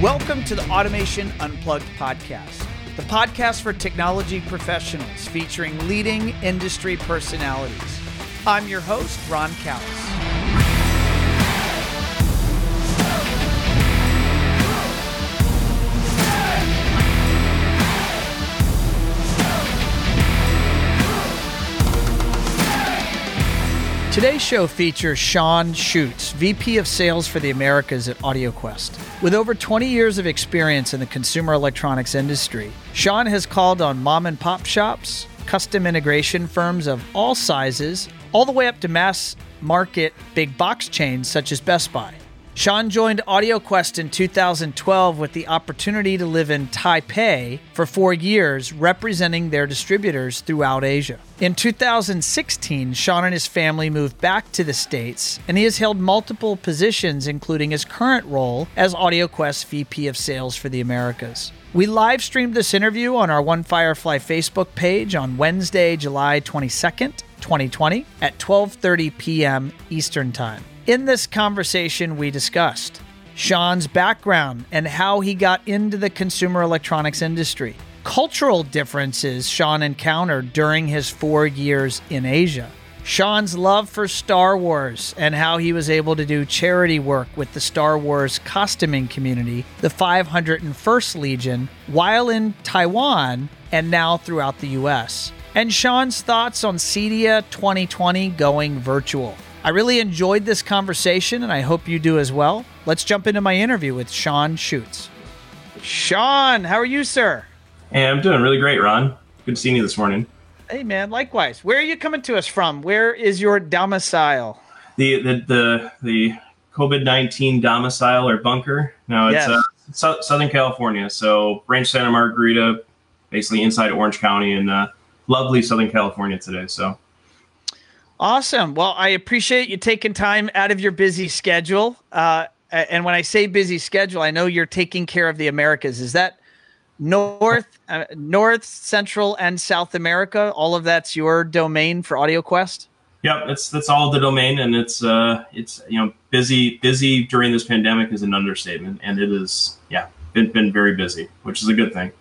Welcome to the Automation Unplugged podcast, the podcast for technology professionals featuring leading industry personalities. I'm your host, Ron Callis. Today's show features Sean Schutz, VP of Sales for the Americas at AudioQuest. With over 20 years of experience in the consumer electronics industry, Sean has called on mom and pop shops, custom integration firms of all sizes, all the way up to mass market big box chains such as Best Buy. Sean joined AudioQuest in 2012 with the opportunity to live in Taipei for four years, representing their distributors throughout Asia. In 2016, Sean and his family moved back to the States, and he has held multiple positions, including his current role as AudioQuest VP of Sales for the Americas. We live streamed this interview on our One Firefly Facebook page on Wednesday, July 22nd, 2020 at 12:30 p.m. Eastern Time. In this conversation, we discussed Sean's background and how he got into the consumer electronics industry, cultural differences Sean encountered during his four years in Asia, Sean's love for Star Wars and how he was able to do charity work with the Star Wars costuming community, the 501st Legion, while in Taiwan and now throughout the US, and Sean's thoughts on CEDIA 2020 going virtual. I really enjoyed this conversation, and I hope you do as well. Let's jump into my interview with Sean Schutz. Sean, how are you, sir? Hey, I'm doing really great, Ron. Good seeing you this morning. Hey, man. Likewise. Where are you coming to us from? Where is your domicile? The the the, the COVID nineteen domicile or bunker? No, it's yes. uh, so- Southern California. So Rancho Santa Margarita, basically inside Orange County, in uh, lovely Southern California today. So Awesome. Well, I appreciate you taking time out of your busy schedule. Uh, and when I say busy schedule, I know you're taking care of the Americas. Is that North, uh, North, Central, and South America? All of that's your domain for AudioQuest. Yep, that's that's all the domain, and it's uh, it's you know busy busy during this pandemic is an understatement, and it is yeah been been very busy, which is a good thing.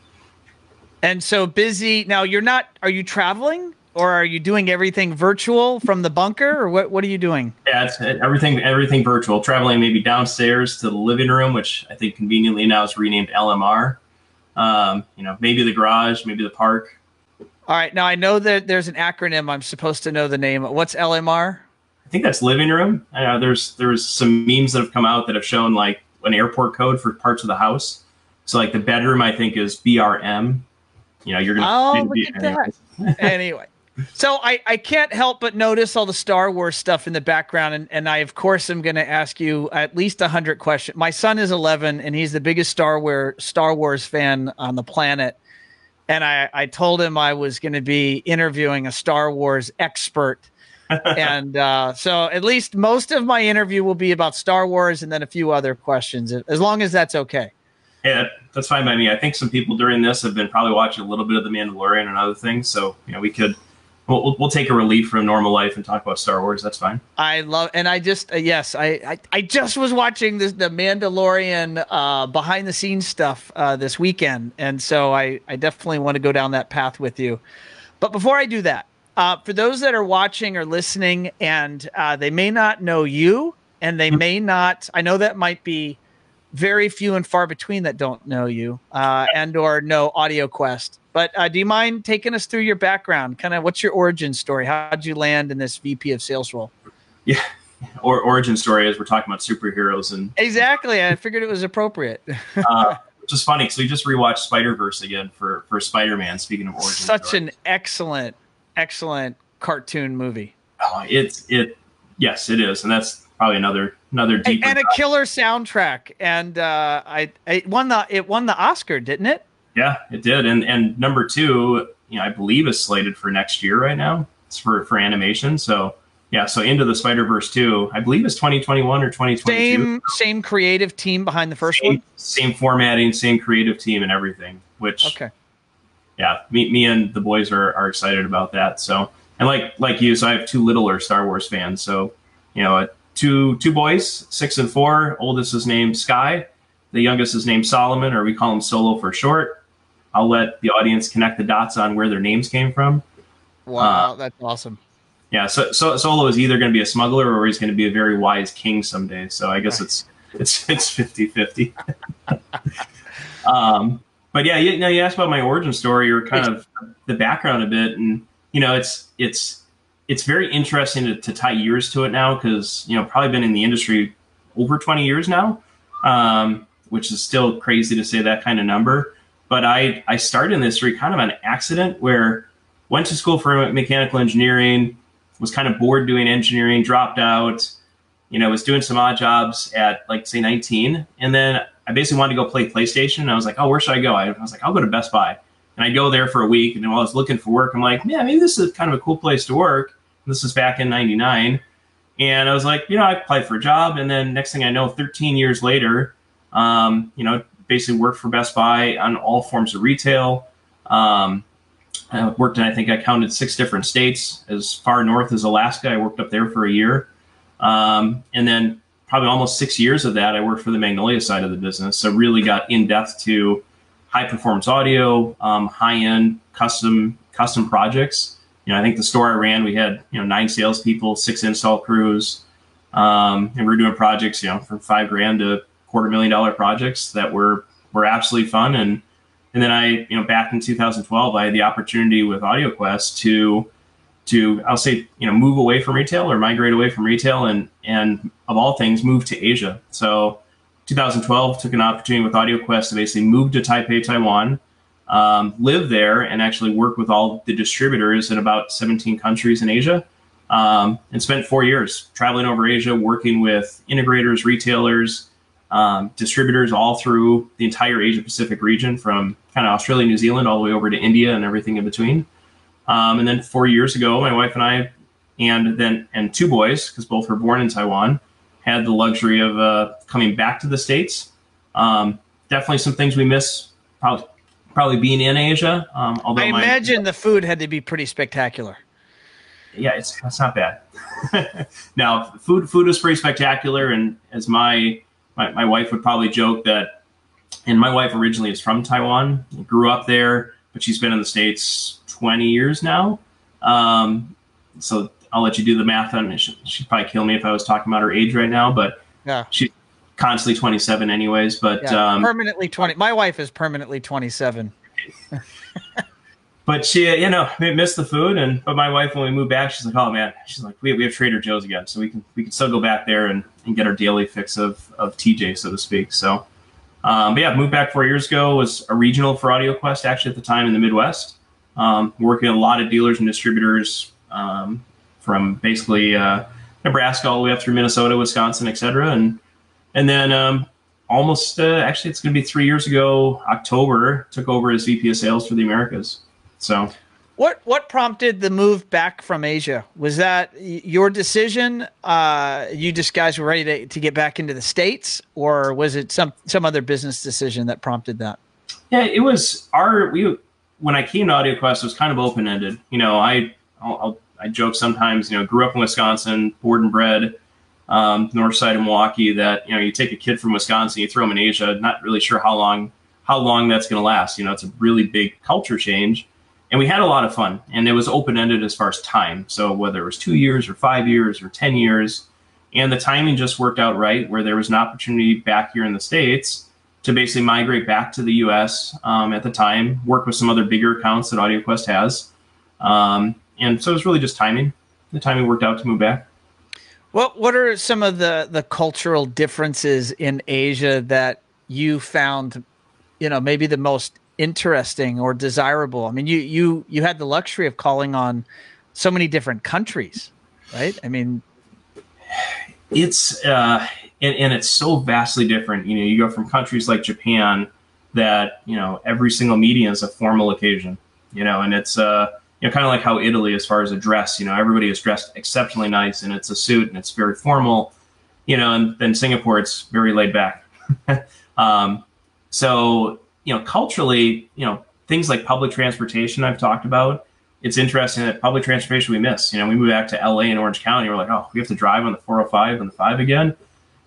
And so busy now. You're not. Are you traveling? Or are you doing everything virtual from the bunker? Or what, what are you doing? Yeah it's everything everything virtual. Traveling maybe downstairs to the living room which i think conveniently now is renamed lmr um, you know maybe the garage maybe the park. All right now i know that there's an acronym. I'm supposed to know the name. What's lmr i think that's living room. I know there's there's some memes that have come out that have shown like an airport code for parts of the house. So like the bedroom i think is brm you know you're gonna oh, look at that. anyway so I, I can't help but notice all the Star Wars stuff in the background, and, and I of course am going to ask you at least a hundred questions. My son is 11, and he's the biggest Star Wars Star Wars fan on the planet. And I, I told him I was going to be interviewing a Star Wars expert, and uh, so at least most of my interview will be about Star Wars, and then a few other questions, as long as that's okay. Yeah, that's fine by me. I think some people during this have been probably watching a little bit of The Mandalorian and other things, so you know we could We'll, we'll, take a relief from normal life and talk about Star Wars. That's fine. I love, and I just uh, yes, I, I, I just was watching this the Mandalorian uh, behind the scenes stuff uh, this weekend, and so I I definitely want to go down that path with you. But before I do that, uh, for those that are watching or listening, and uh, they may not know you, and they may not, I know that might be very few and far between that don't know you uh, and or know Audio Quest. But uh, do you mind taking us through your background? Kind of what's your origin story? How did you land in this VP of sales role? Yeah, or origin story as we're talking about superheroes and exactly. I figured it was appropriate. uh, which is funny because we just rewatched Spider Verse again for for Spider Man. Speaking of origin, such stories. an excellent, excellent cartoon movie. Oh, it's it. Yes, it is, and that's probably another another deep and, and a killer soundtrack. And uh, I it won the it won the Oscar, didn't it? Yeah, it did. And and number two, you know, I believe is slated for next year right now. It's for for animation. So yeah, so into the Spider Verse two, I believe is twenty twenty one or twenty twenty two. Same same creative team behind the first same, one. Same formatting, same creative team, and everything. Which okay, yeah, me me and the boys are are excited about that. So and like like you, so I have two littler Star Wars fans. So you know, uh, two two boys, six and four. Oldest is named Sky, the youngest is named Solomon, or we call him Solo for short. I'll let the audience connect the dots on where their names came from. Wow, uh, that's awesome. Yeah, so, so Solo is either going to be a smuggler or he's going to be a very wise king someday. So I guess it's it's it's 50-50. um, but yeah, you, you know, you asked about my origin story or kind of the background a bit, and you know, it's it's it's very interesting to, to tie years to it now because you know probably been in the industry over 20 years now um, which is still crazy to say that kind of number but i i started in this kind of an accident where went to school for mechanical engineering was kind of bored doing engineering dropped out you know was doing some odd jobs at like say 19 and then i basically wanted to go play playstation. And i was like oh where should i go? I, was like i'll go to best buy. And i go there for a week. And while i was looking for work i'm like yeah maybe this is kind of a cool place to work. This was back in 99. And I was like, you know, I applied for a job. And then next thing I know, 13 years later, um, you know, basically worked for Best Buy on all forms of retail. Um, I worked in, I think I counted six different states. As far north as Alaska, I worked up there for a year. Um, and then probably almost six years of that, I worked for the Magnolia side of the business. So really got in depth to high performance audio, um, high end custom custom projects you know, I think the store I ran, we had you know nine salespeople, six install crews, um, and we are doing projects, you know, from five grand to quarter million dollar projects that were were absolutely fun. And and then I, you know, back in 2012, I had the opportunity with AudioQuest to to I'll say you know move away from retail or migrate away from retail and and of all things move to Asia. So 2012 took an opportunity with AudioQuest to basically move to Taipei, Taiwan um, live there and actually work with all the distributors in about 17 countries in Asia. Um, and spent four years traveling over Asia, working with integrators, retailers, um, distributors all through the entire Asia Pacific region, from kind of Australia, New Zealand, all the way over to India and everything in between. Um, and then four years ago, my wife and I, and then and two boys, because both were born in Taiwan, had the luxury of uh, coming back to the states. Um, definitely some things we miss. Probably probably being in Asia. Um, although I imagine the food had to be pretty spectacular. Yeah, it's it's not bad. now, food food is pretty spectacular, and as my, my my wife would probably joke that, and my wife originally is from Taiwan, grew up there, but she's been in the states twenty years now. Um, so I'll let you do the math on it. She'd probably kill me if I was talking about her age right now, but yeah. she's constantly 27 anyways but yeah, um, permanently 20 my wife is permanently 27 but she you know missed the food and but my wife when we moved back she's like oh man she's like we, we have trader joe's again so we can we can still go back there and, and get our daily fix of of tj so to speak so um, but yeah moved back four years ago was a regional for audioquest actually at the time in the midwest um, working a lot of dealers and distributors um, from basically uh, nebraska all the way up through minnesota wisconsin et cetera and and then um, almost, uh, actually, it's going to be three years ago, October, took over as VP of Sales for the Americas. So, what what prompted the move back from Asia? Was that your decision? Uh, you just guys were ready to, to get back into the states, or was it some some other business decision that prompted that? Yeah, it was our we when I came to AudioQuest, it was kind of open ended. You know, I I'll, I'll, I joke sometimes. You know, grew up in Wisconsin, born and bred um, north side of Milwaukee that you know you take a kid from Wisconsin, you throw him in Asia, not really sure how long how long that's going to last. You know, it's a really big culture change, and we had a lot of fun, and it was open ended as far as time. So whether it was two years or five years or ten years, and the timing just worked out right, where there was an opportunity back here in the states to basically migrate back to the U.S. Um, at the time, work with some other bigger accounts that AudioQuest has, um, and so it was really just timing. The timing worked out to move back. What What are some of the the cultural differences in Asia that you found, you know, maybe the most interesting or desirable? I mean, you you you had the luxury of calling on so many different countries, right? I mean, it's uh, and, and it's so vastly different. You know, you go from countries like Japan that you know every single meeting is a formal occasion. You know, and it's uh you know, kind of like how Italy, as far as a dress, you know, everybody is dressed exceptionally nice and it's a suit and it's very formal, you know, and then Singapore, it's very laid back. um, so, you know, culturally, you know, things like public transportation I've talked about, it's interesting that public transportation we miss. You know, we move back to LA and Orange County, we're like, oh, we have to drive on the 405 and the 5 again.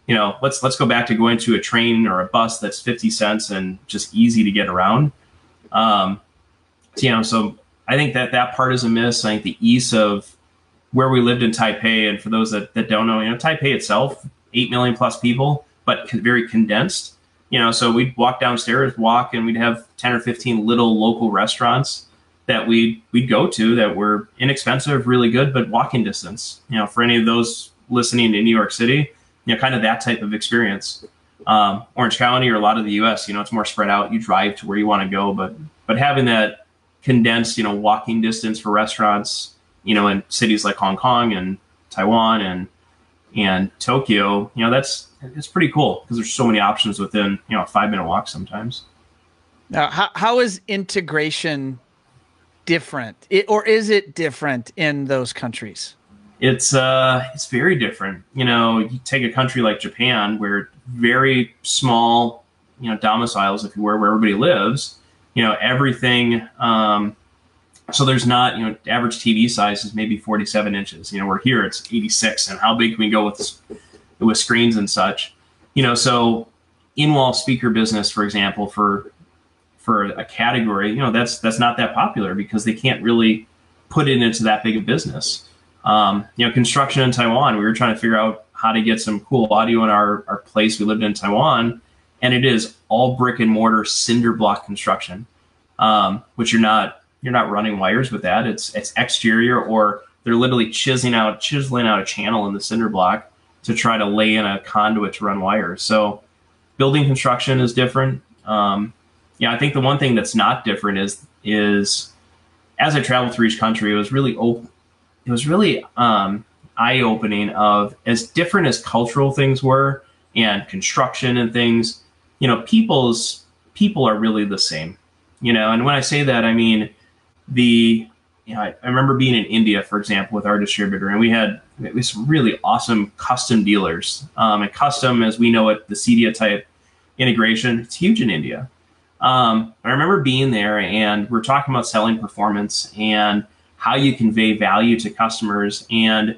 you know, let's let's go back to going to a train or a bus that's 50 cents and just easy to get around. Um, so, you know, so I think that that part is a miss. I think the ease of where we lived in Taipei, and for those that, that don't know, you know, Taipei itself, eight million plus people, but very condensed. You know, so we'd walk downstairs, walk, and we'd have ten or fifteen little local restaurants that we we'd go to that were inexpensive, really good, but walking distance. You know, for any of those listening in New York City, you know, kind of that type of experience. Um, Orange County or a lot of the U.S., you know, it's more spread out. You drive to where you want to go, but but having that condensed, you know, walking distance for restaurants, you know, in cities like Hong Kong and Taiwan and and Tokyo, you know, that's it's pretty cool because there's so many options within you know a five minute walk sometimes. Now, how how is integration different, it, or is it different in those countries? It's uh, it's very different. You know, you take a country like Japan, where very small, you know, domiciles, if you were, where everybody lives. You know, everything. Um, so there's not, you know, average TV size is maybe 47 inches. You know, we're here it's 86, and how big can we go with with screens and such? You know, so in-wall speaker business, for example, for for a category, you know, that's that's not that popular because they can't really put it into that big of business. Um, you know, construction in Taiwan, we were trying to figure out how to get some cool audio in our, our place. We lived in Taiwan, and it is all brick and mortar cinder block construction, um, which you're not you're not running wires with that. It's it's exterior or they're literally chiseling out chiseling out a channel in the cinder block to try to lay in a conduit to run wires. So building construction is different. Um, yeah, I think the one thing that's not different is is as I traveled through each country, it was really open. It was really um, eye opening of as different as cultural things were and construction and things. You know, people's people are really the same. You know, and when I say that, I mean the you know, I, I, remember being in India, for example, with our distributor, and we had it was really awesome custom dealers. Um, and custom, as we know it, the CEDIA type integration, it's huge in India. Um, I remember being there, and we're talking about selling performance and how you convey value to customers. And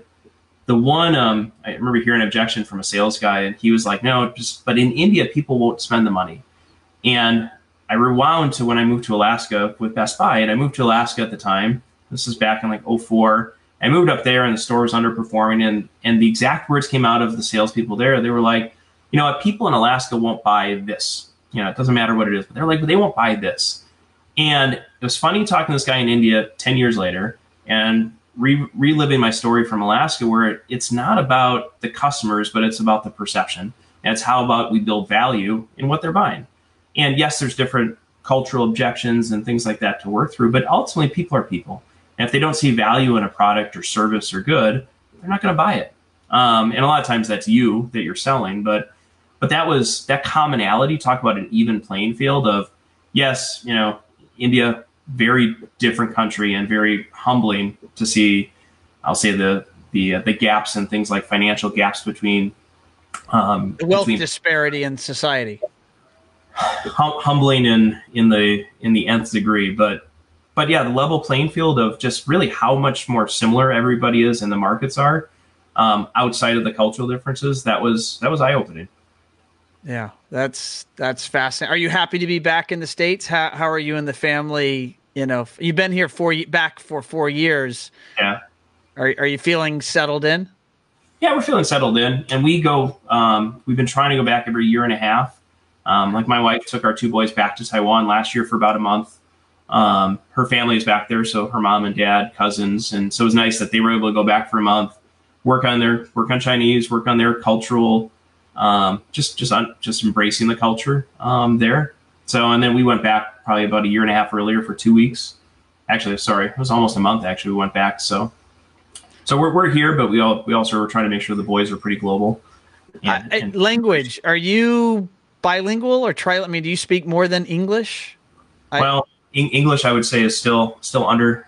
the one, um, I remember hearing an objection from a sales guy, and he was like, "No, just but in India, people won't spend the money." And I rewound to when I moved to Alaska with Best Buy, and I moved to Alaska at the time. This is back in like 04. I moved up there, and the store was underperforming, and and the exact words came out of the salespeople there. They were like, "You know what? People in Alaska won't buy this. You know, it doesn't matter what it is, but they're like, but they won't buy this." And it was funny talking to this guy in India 10 years later, and re- reliving my story from Alaska, where it's not about the customers, but it's about the perception. And it's how about we build value in what they're buying. And yes, there's different cultural objections and things like that to work through, but ultimately, people are people. And if they don't see value in a product or service or good, they're not going to buy it. Um, and a lot of times that's you that you're selling, but but that was that commonality. Talk about an even playing field of yes, you know, India, very different country and very humbling to see. I'll say the the uh, the gaps and things like financial gaps between um, the wealth between, disparity in society hum- humbling in in the in the nth degree but but yeah the level playing field of just really how much more similar everybody is and the markets are um, outside of the cultural differences that was that was eye-opening. Yeah that's that's fascinating are you happy to be back in the states? How, how are you and the family you know you've been here for back for four years. Yeah. Are, are you feeling settled in? Yeah we're feeling settled in and we go um, we've been trying to go back every year and a half. Um, like my wife took our two boys back to Taiwan last year for about a month. Um, her family is back there, so her mom and dad, cousins, and so it was nice that they were able to go back for a month, work on their work on Chinese, work on their cultural, um, just just on, just embracing the culture um, there. So and then we went back probably about a year and a half earlier for two weeks. Actually, sorry, it was almost a month. Actually, we went back. So so we're, we're here, but we all we also were trying to make sure the boys are pretty global. And, and language? Are you bilingual or try? I mean, do you speak more than English? Well, I, English I would say is still still under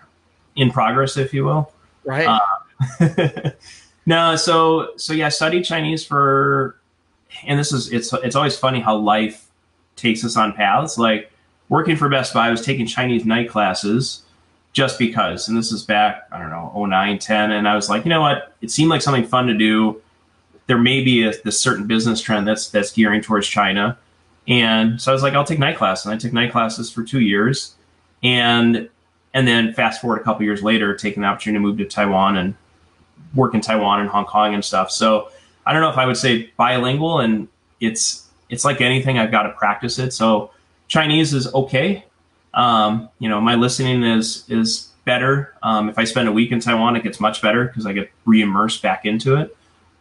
in progress, if you will. Right. Uh, no, so so yeah, studied Chinese for, and this is it's it's always funny how life takes us on paths. Like working for Best Buy, I was taking Chinese night classes just because, and this is back I don't know 09, 10, and I was like, you know what? It seemed like something fun to do there may be a this certain business trend that's that's gearing towards China. And so I was like, I'll take night class, and I took night classes for two years, and and then fast forward a couple years later, taking the opportunity to move to Taiwan and work in Taiwan and Hong Kong and stuff. So I don't know if I would say bilingual, and it's it's like anything, I've got to practice it. So Chinese is okay. Um, you know, my listening is is better. Um, if I spend a week in Taiwan, it gets much better because I get re-immersed back into it.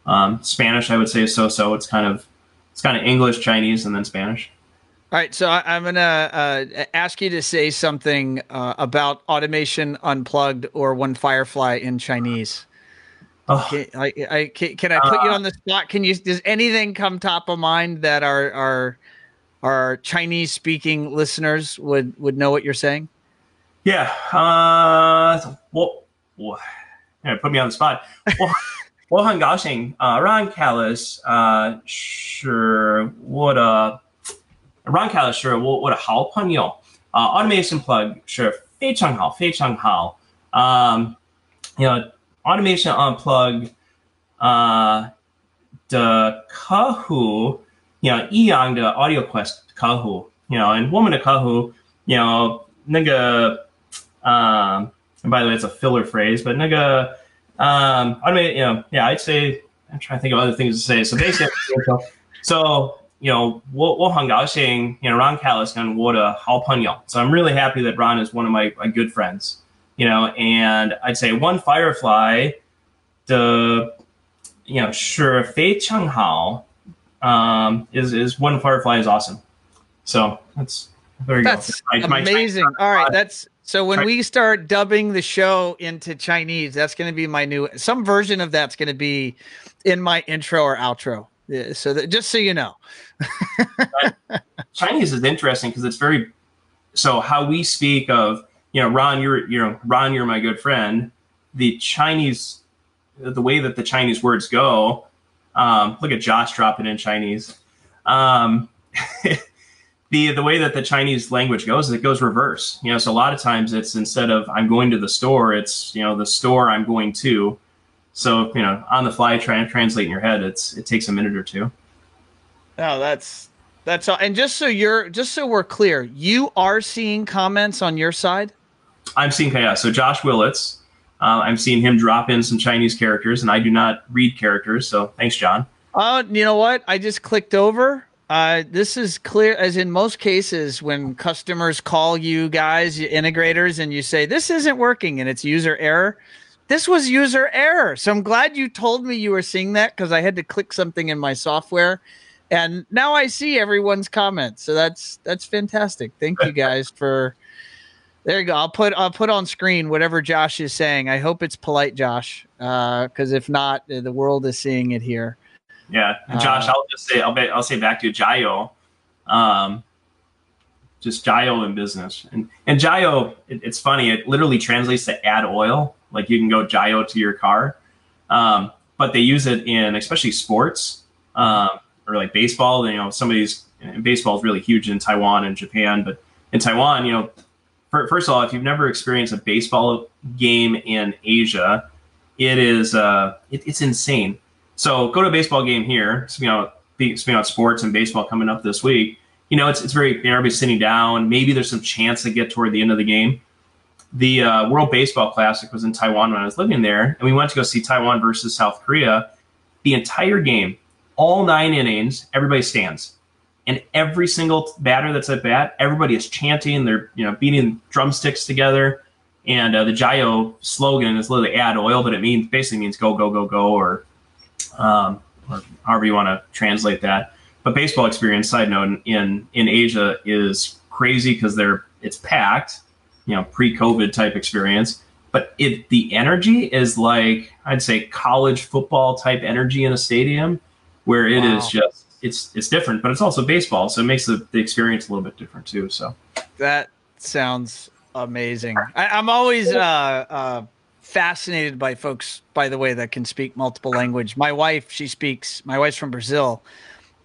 Um, Spanish, I would say, is so-so. It's kind of it's kind of English, Chinese, and then Spanish. All right, so I, am going to uh, ask you to say something uh, about automation unplugged or one Firefly in Chinese. Oh. Can, I, I, can, can I put uh, you on the spot? Can you? Does anything come top of mind that our our our Chinese speaking listeners would would know what you're saying? Yeah. Uh, well, well yeah, put me on the spot. Well, 我很高兴啊、呃，让 Callis 啊、呃、是我的 Ron Callis 是我我的好朋友啊、uh,，Automation Plug 是非常好非常好啊，um, you know Automation Unplug 啊、uh, 的客户，you know 一样的 Audio Quest 客户，you know，and 我们的客户，you know 那个啊、um,，by the way it's a filler phrase，but 那个嗯、um,，Automation you know yeah I'd say I'm trying to think of other things to say. So basically so you know, 我我很高兴，you know, Ron Callis 跟我的好朋友. So I'm really happy that Ron is one of my, my good friends. You know, and I'd say one Firefly, the you know, 是非常好. Um, is is one Firefly is awesome. So that's there you that's go. That's amazing. My All right, that's so when we start dubbing the show into Chinese, that's going to be my new. Some version of that's going to be in my intro or outro. Yeah, so that, just so you know, Chinese is interesting because it's very. So how we speak of you know Ron, you're you know Ron, you're my good friend. The Chinese, the way that the Chinese words go. Um, look at Josh dropping in Chinese. Um, the the way that the Chinese language goes it goes reverse. You know, so a lot of times it's instead of I'm going to the store, it's you know the store I'm going to. So you know, on the fly, try and translate in your head. It's it takes a minute or two. No, that's that's all. And just so you're just so we're clear, you are seeing comments on your side. I'm seeing yeah. So Josh Willits, uh, I'm seeing him drop in some Chinese characters, and I do not read characters. So thanks, John. Oh, uh, you know what? I just clicked over uh, this is clear, as in most cases, when customers call you guys, integrators, and you say, This isn't working and it's user error. This was user error. So I'm glad you told me you were seeing that because I had to click something in my software. And now I see everyone's comments. So that's that's fantastic. Thank you guys for there you go. I'll put I'll put on screen whatever Josh is saying. I hope it's polite, Josh, because uh, if not, the world is seeing it here. Yeah, and Josh, uh, I'll just say I'll be, I'll say back to Jiayou, um, just Jiayou in business, and and Jiayou, it, it's funny. It literally translates to add oil. Like you can go Jiayou to your car, um, but they use it in especially sports um, or like baseball. You know, somebody's baseball is really huge in Taiwan and Japan, but in Taiwan, you know, first of all, if you've never experienced a baseball game in Asia, it is uh, it, it's insane so go to a baseball game here. Speaking about speaking about sports and baseball coming up this week, you know it's it's very everybody's sitting down. Maybe there's some chance to get toward the end of the game. The uh, World Baseball Classic was in Taiwan when I was living there, and we went to go see Taiwan versus South Korea. The entire game, all nine innings, everybody stands, and every single batter that's at bat, everybody is chanting. They're you know beating drumsticks together. And uh, the Jiayou slogan is literally "add oil," but it means basically means "go go go go" or um, or however you want to translate that. But baseball experience, side note, in in Asia is crazy because they're it's packed, you know, pre-COVID type experience. But it the energy is like I'd say college football type energy in a stadium, where it wow. is just it's it's different, but it's also baseball, so it makes the, the experience a little bit different too. So that sounds amazing. I, am always uh, uh, fascinated by folks, by the way, that can speak multiple language. My wife, she speaks. My wife's from Brazil,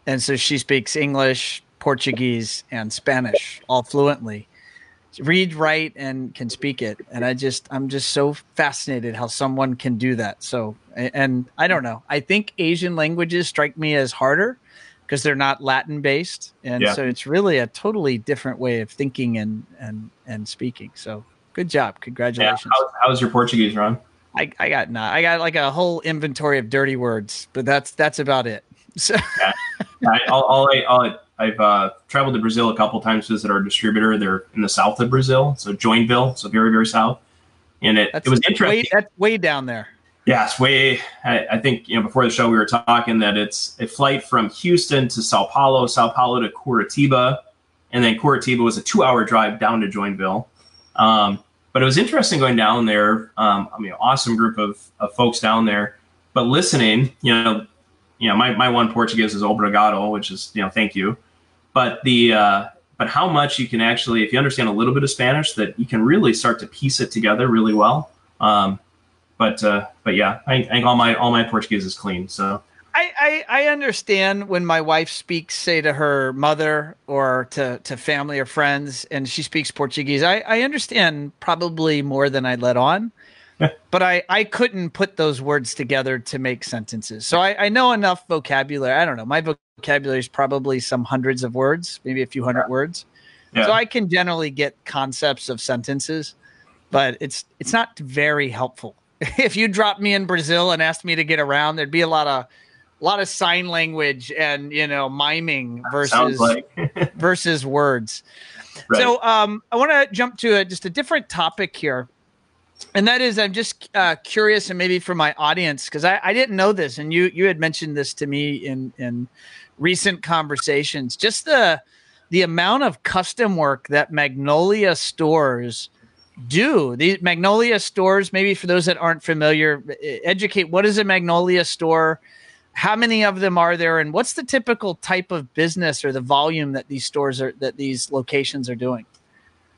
and so she speaks English, Portuguese, and Spanish all fluently. Read, write, and can speak it. And I just, I'm just so fascinated how someone can do that. So, and I don't know. I think Asian languages strike me as harder because they're not Latin based, and yeah. so it's really a totally different way of thinking and and and speaking. So, good job, congratulations. Yeah. How, how's your Portuguese, Ron? I, I got not. I got like a whole inventory of dirty words, but that's that's about it. So, yeah. I, all, all I, all I I've uh, traveled to Brazil a couple times to visit our distributor. They're in the south of Brazil, so Joinville, so very very south. And it, it was interesting. Way, that's way down there. Yeah, it's way. I, I, think you know before the show we were talking that it's a flight from Houston to Sao Paulo, Sao Paulo to Curitiba, and then Curitiba was a two-hour drive down to Joinville. Um, but it was interesting going down there. Um, I mean, awesome group of, of folks down there. But listening, you know, you know, my, my one Portuguese is obrigado, which is you know, thank you but the uh, but how much you can actually, if you understand a little bit of Spanish, that you can really start to piece it together really well. Um, but uh, but yeah, I, I, think all my all my Portuguese is clean. So I, I, I understand when my wife speaks, say to her mother or to to family or friends, and she speaks Portuguese. I I understand probably more than I let on. but I, I couldn't put those words together to make sentences. So I, I know enough vocabulary. I don't know. My vocabulary is probably some hundreds of words, maybe a few hundred yeah. words. Yeah. So I can generally get concepts of sentences, but it's it's not very helpful. if you dropped me in Brazil and asked me to get around, there'd be a lot of a lot of sign language and you know miming versus like. versus words. Right. So um, I want to jump to a, just a different topic here and that is i'm just uh, curious and maybe for my audience because I, I, didn't know this and you you had mentioned this to me in in recent conversations. Just the the amount of custom work that magnolia stores do. The magnolia stores maybe for those that aren't familiar educate what is a magnolia store? How many of them are there and what's the typical type of business or the volume that these stores are that these locations are doing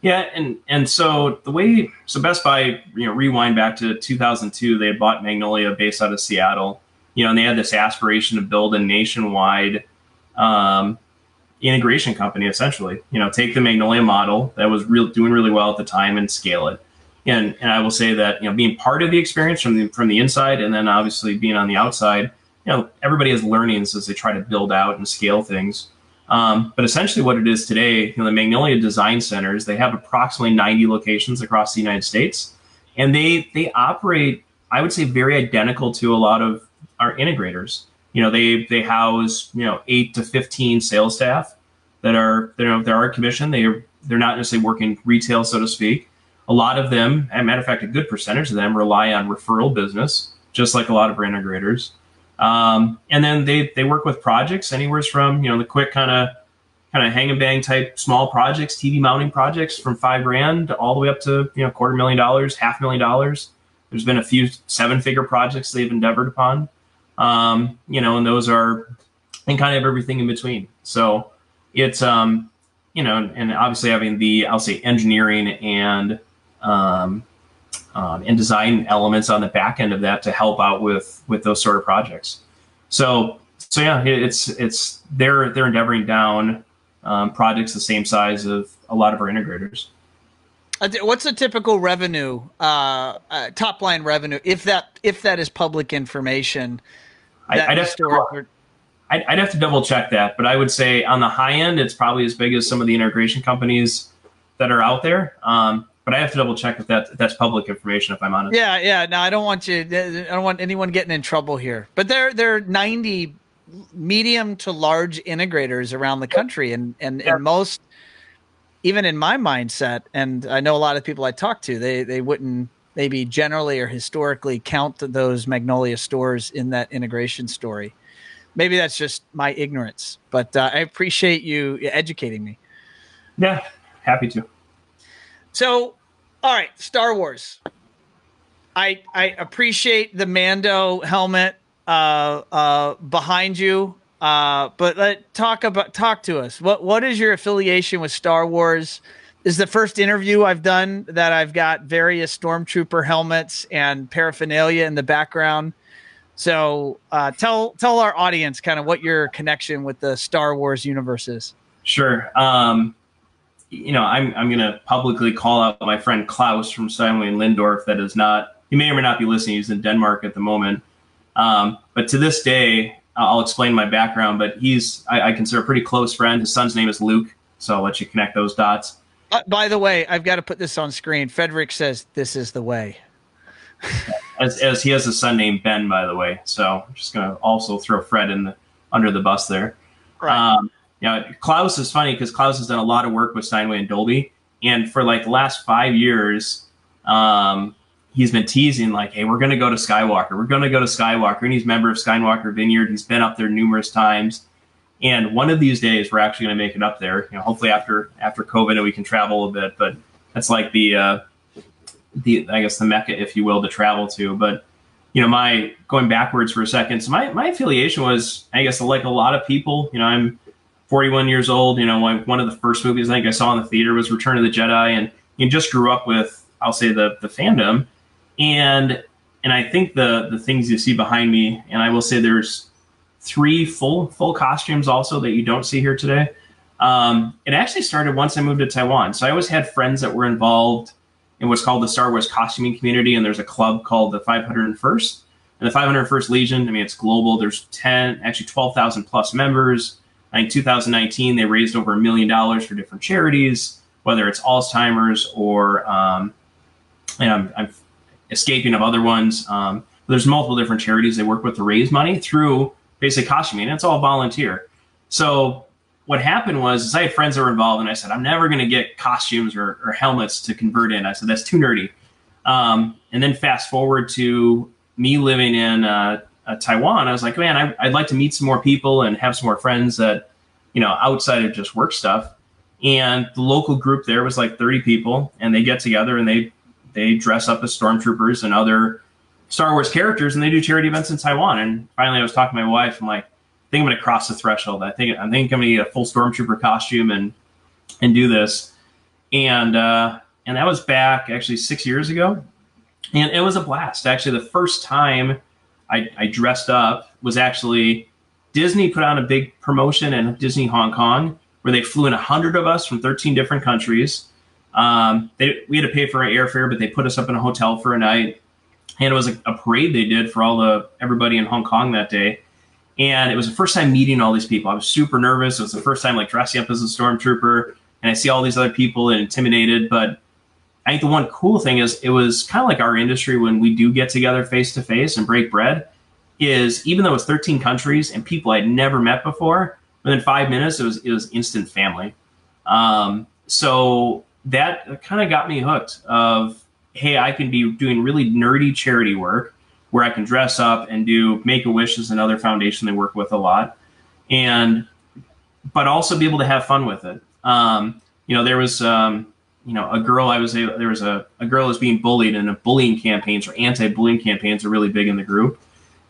yeah, and and so the way so Best Buy, you know, rewind back to 2002, they had bought Magnolia based out of Seattle, you know, and they had this aspiration to build a nationwide um, integration company, essentially. You know, take the Magnolia model that was real doing really well at the time and scale it. And and I will say that you know, being part of the experience from the from the inside, and then obviously being on the outside, you know, everybody has learnings as they try to build out and scale things. Um, but essentially, what it is today, you know, the Magnolia Design Centers, they have approximately 90 locations across the United States, and they they operate, I would say, very identical to a lot of our integrators. You know, they they house you know eight to 15 sales staff that are you know they're our commission. They are they're not necessarily working retail, so to speak. A lot of them, as a matter of fact, a good percentage of them rely on referral business, just like a lot of our integrators. Um, and then they they work with projects anywhere from you know the quick kind of kind of hang and bang type small projects, TV mounting projects from five grand all the way up to you know quarter million dollars, half million dollars. There's been a few seven figure projects they've endeavored upon, um, you know, and those are and kind of everything in between. So it's um, you know, and obviously having the I'll say engineering and um, um, and design elements on the back end of that to help out with with those sort of projects. So so yeah, it's it's they're they're endeavoring down um, projects the same size of a lot of our integrators. What's a typical revenue, uh, uh, top line revenue, if that if that is public information? That I'd, have to, I'd, I'd have to double check that, but I would say on the high end, it's probably as big as some of the integration companies that are out there. Um, but I have to double check if that if that's public information. If I'm honest. Yeah, yeah. No, I don't want you. I don't want anyone getting in trouble here. But there, there are 90 medium to large integrators around the country, and and, yeah. and most, even in my mindset, and I know a lot of people I talk to, they they wouldn't maybe generally or historically count those Magnolia stores in that integration story. Maybe that's just my ignorance, but uh, I appreciate you educating me. Yeah, happy to. So, all right, Star Wars. I I appreciate the Mando helmet uh, uh, behind you. Uh, but let talk about talk to us. What what is your affiliation with Star Wars? Is the first interview I've done that I've got various stormtrooper helmets and paraphernalia in the background. So uh, tell tell our audience kind of what your connection with the Star Wars universe is. Sure. Um, you know, I'm I'm gonna publicly call out my friend Klaus from Steinway and Lyngdorf. That is not he may or may not be listening. He's in Denmark at the moment. Um, but to this day, I'll explain my background. But he's I, I, consider a pretty close friend. His son's name is Luke, so I'll let you connect those dots. Uh, by the way, I've got to put this on screen. Frederick says this is the way. as, as he has a son named Ben, by the way. So I'm just gonna also throw Fred in the under the bus there. Right. Um, yeah, Klaus is funny because Klaus has done a lot of work with Steinway and Dolby, and for like the last five years, um, he's been teasing like, "Hey, we're going to go to Skywalker. We're going to go to Skywalker." And he's a member of Skywalker Vineyard. He's been up there numerous times. And one of these days, we're actually going to make it up there. You know, hopefully after after COVID, and we can travel a bit. But that's like the uh, the I guess the mecca, if you will, to travel to. But you know, my going backwards for a second. So my my affiliation was, I guess, like a lot of people. You know, I'm 41 years old. You know, one of the first movies I think I saw in the theater was Return of the Jedi, and you just grew up with, I'll say, the the fandom and and I think the the things you see behind me, and I will say there's three full full costumes also that you don't see here today. Um, it actually started once I moved to Taiwan. So I always had friends that were involved in what's called the Star Wars costuming community, and there's a club called the 501st. And the 501st Legion, I mean, it's global. There's 10, actually 12,000 plus members. In 2019, they raised over a million dollars for different charities, whether it's Alzheimer's or, um, and I'm, I'm escaping of other ones. Um, there's multiple different charities they work with to raise money through basic costuming. It's all volunteer. So what happened was I had friends that were involved, and I said, I'm never going to get costumes or, or, helmets to convert in. I said, that's too nerdy. Um, and then fast forward to me living in uh, uh, Taiwan, I was like, man, I, would like to meet some more people and have some more friends that, you know, outside of just work stuff. And the local group there was like 30 people, and they get together and they they dress up as stormtroopers and other Star Wars characters, and they do charity events in Taiwan. And finally, I was talking to my wife. I'm like, I think I'm going to cross the threshold. I think I think I'm going to get a full stormtrooper costume and and do this. And uh, and that was back actually six years ago, and it was a blast. Actually, the first time I, I dressed up was actually Disney put on a big promotion in Disney Hong Kong where they flew in a hundred of us from 13 different countries um, they, we had to pay for our airfare, but they put us up in a hotel for a night, and it was a, a, parade they did for all the everybody in Hong Kong that day. And it was the first time meeting all these people. I was super nervous. It was the first time like dressing up as a stormtrooper, and I see all these other people and intimidated. But I think the one cool thing is it was kind of like our industry when we do get together face to face and break bread. Is even though it's 13 countries and people I'd never met before, within five minutes it was it was instant family. Um, so that kind of got me hooked of hey i can be doing really nerdy charity work where i can dress up and do make a wish is another foundation they work with a lot and but also be able to have fun with it um, you know there was um, you know a girl i was there was a, a girl was being bullied and a bullying campaigns or anti-bullying campaigns are really big in the group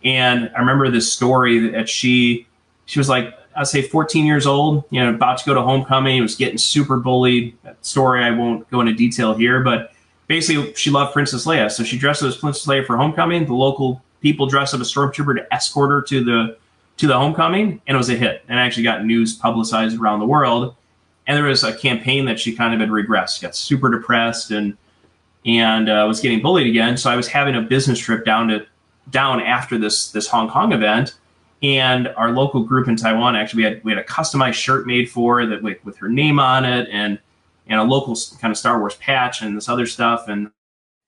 and i remember this story that she she was like I'd say 14 years old, you know, about to go to homecoming, was getting super bullied. That story I won't go into detail here, but basically she loved Princess Leia. So she dressed as Princess Leia for homecoming. The local people dressed up a stormtrooper to escort her to the to the homecoming, and it was a hit. And actually got news publicized around the world. And there was a campaign that she kind of had regressed, got super depressed, and and uh, was getting bullied again. So I was having a business trip down to down after this this Hong Kong event and our local group in Taiwan actually we had we had a customized shirt made for her that with, with her name on it and and a local kind of Star Wars patch and this other stuff and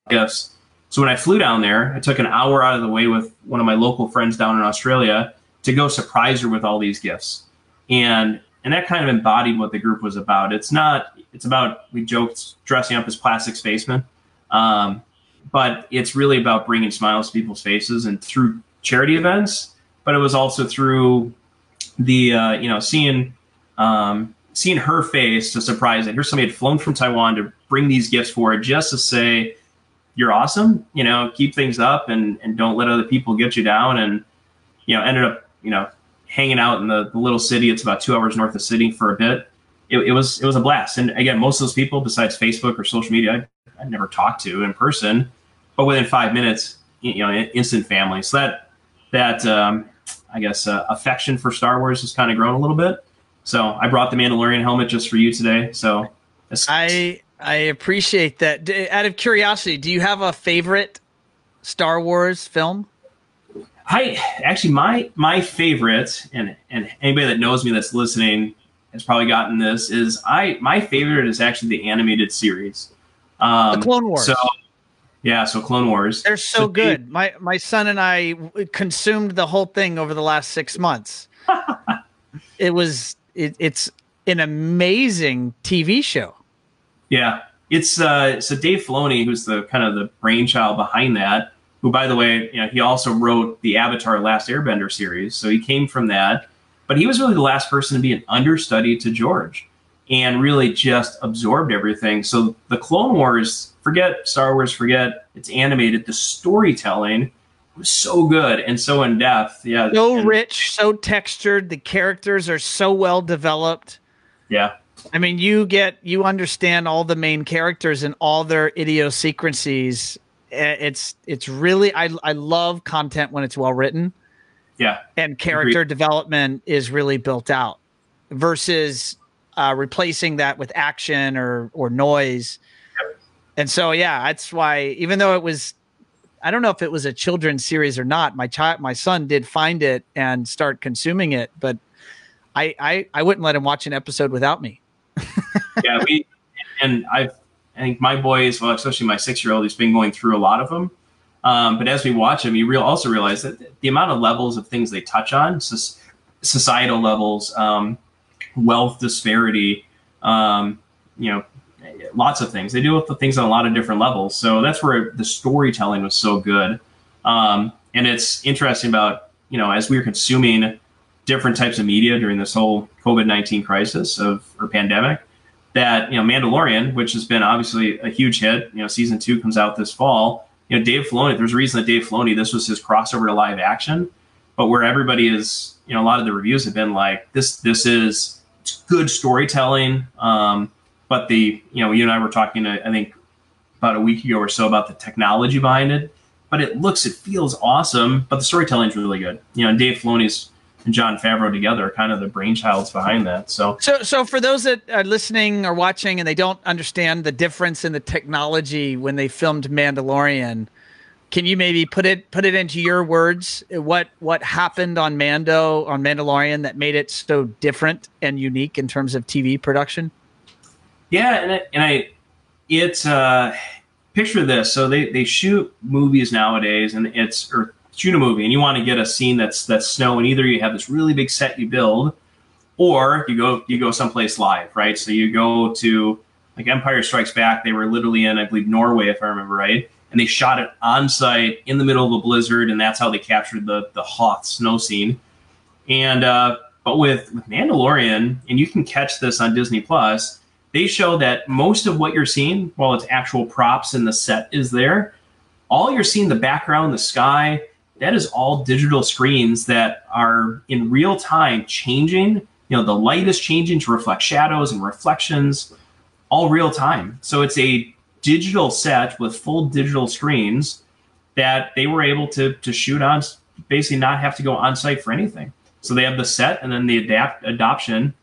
gifts. So when I flew down there, I took an hour out of the way with one of my local friends down in Australia to go surprise her with all these gifts. And and that kind of embodied what the group was about. It's not it's about we joked dressing up as plastic spacemen. Um, but it's really about bringing smiles to people's faces and through charity events but it was also through the uh, you know seeing um, seeing her face to surprise it. Here's somebody had flown from Taiwan to bring these gifts for her just to say you're awesome. You know, keep things up and and don't let other people get you down. And you know, ended up you know hanging out in the, the little city. It's about two hours north of city for a bit. It, it, was it was a blast. And again, most of those people, besides Facebook or social media, I, I never talked to in person. But within five minutes, you know, instant family. So that that um, I guess, uh, affection for Star Wars has kind of grown a little bit. So I brought the Mandalorian helmet just for you today. So I I appreciate that. Out of curiosity, do you have a favorite Star Wars film? I actually my my favorite, and and anybody that knows me that's listening has probably gotten this is I my favorite is actually the animated series, um, the Clone Wars. So yeah, so Clone Wars. They're so, so good. They, my my son and I consumed the whole thing over the last six months. it was it, it's an amazing TV show. Yeah, it's uh, so Dave Filoni, who's the kind of the brainchild behind that who, by the way, you know, he also wrote the Avatar Last Airbender series. So he came from that. But he was really the last person to be an understudy to George and really just absorbed everything. So the Clone Wars, forget Star Wars, forget it's animated, the storytelling was so good and so in depth. Yeah. So and, rich, so textured. The characters are so well developed. Yeah. I mean, you get you understand all the main characters and all their idiosyncrasies it's it's really I I love content when it's well written. Yeah. And character Agreed. development is really built out versus uh, replacing that with action or or noise. Yep. And so yeah, that's why even though it was I don't know if it was a children's series or not, my child my son did find it and start consuming it, but I I, I wouldn't let him watch an episode without me. yeah, we and I've I think my boys, well, especially my six year old, he's been going through a lot of them. Um, but as we watch them, you real also realize that the amount of levels of things they touch on, societal levels, um, wealth disparity, um, you know, lots of things. They deal with the things on a lot of different levels. So that's where the storytelling was so good. Um, and it's interesting about, you know, as we were consuming different types of media during this whole COVID 19 crisis of or pandemic, that you know Mandalorian, which has been obviously a huge hit. You know, season two comes out this fall. You know, Dave Filoni. There's a reason that Dave Filoni this was his crossover to live action, but where everybody is, you know, a lot of the reviews have been like this. This is good storytelling, um, but the you know you and I were talking, I think, about a week ago or so about the technology behind it. But it looks, it feels awesome, but the storytelling is really good. You know, Dave Filoni's and Jon Favreau together kind of the brainchilds behind that. So, so, so for those that are listening or watching and they don't understand the difference in the technology when they filmed Mandalorian, can you maybe put it put it into your words? What what happened on Mando on Mandalorian that made it so different and unique in terms of TV production? Yeah, and I, and I it's uh, picture this. So they they shoot movies nowadays, and it's or shoot a movie and you want to get a scene that's that's snow and either you have this really big set you build or you go you go someplace live right? So you go to like empire strikes back they were literally in i believe norway if i remember right and they shot it on site in the middle of a blizzard and that's how they captured the the hoth snow scene. And uh but with, with mandalorian and you can catch this on disney plus they show that most of what you're seeing while it's actual props and the set is there all you're seeing the background the sky that is all digital screens that are in real time changing. You know, the light is changing to reflect shadows and reflections, all real time. So it's a digital set with full digital screens that they were able to to shoot on, basically not have to go on site for anything. So they have the set and then the adapt adoption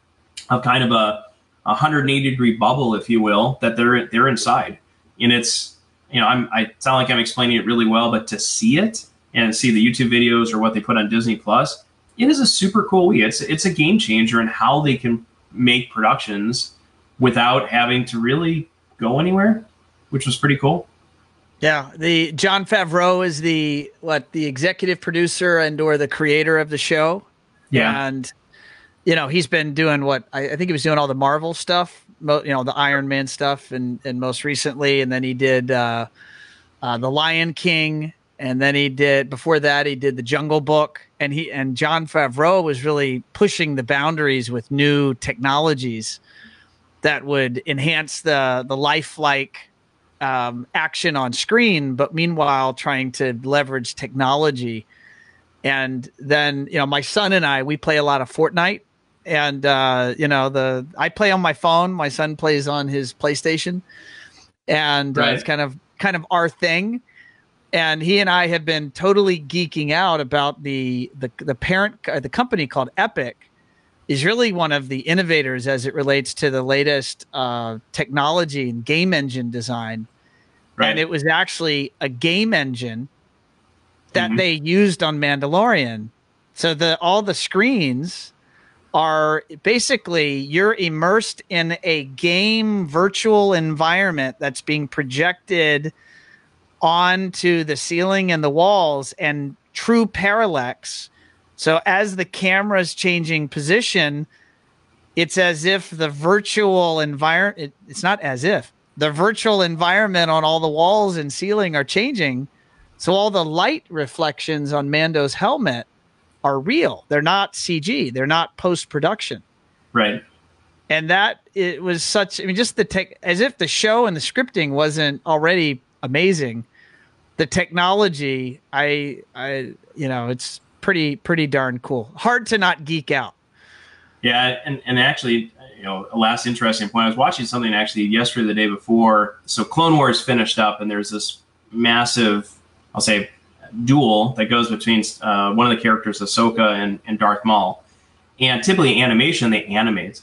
of kind of a 180 degree bubble, if you will, that they're they're inside. And it's you know, I'm I sound like I'm explaining it really well, but to see it and see the YouTube videos or what they put on Disney Plus, it is a super cool week. It's it's a game changer in how they can make productions without having to really go anywhere, which was pretty cool. Yeah, the Jon Favreau is the what the executive producer and or the creator of the show. Yeah, and you know he's been doing what I, I think he was doing all the Marvel stuff, you know the Iron Man stuff, and and most recently, and then he did uh, uh, the Lion King and then he did before that he did the Jungle Book, and he and Jon Favreau was really pushing the boundaries with new technologies that would enhance the the lifelike um, action on screen, but meanwhile trying to leverage technology. And then you know my son and I we play a lot of Fortnite, and uh, you know the I play on my phone, my son plays on his PlayStation, and right. uh, it's kind of kind of our thing and he and I have been totally geeking out about the the the parent uh, the company called Epic is really one of the innovators as it relates to the latest uh, technology and game engine design. Right. And it was actually a game engine that mm-hmm. they used on Mandalorian. So the all the screens are basically you're immersed in a game virtual environment that's being projected onto the ceiling and the walls and true parallax. So as the camera's changing position, it's as if the virtual environment it, it's not as if the virtual environment on all the walls and ceiling are changing. So all the light reflections on Mando's helmet are real. They're not CG. They're not post production. Right. And that it was such. I mean, just the tech, as if the show and the scripting wasn't already amazing. The technology, I, I, you know, it's pretty, pretty darn cool. Hard to not geek out. Yeah, and and actually, you know, a last interesting point. I was watching something actually yesterday, the day before. So Clone Wars finished up, and there's this massive, I'll say, duel that goes between uh, one of the characters, Ahsoka, and, and Darth Maul. And typically, animation they animate,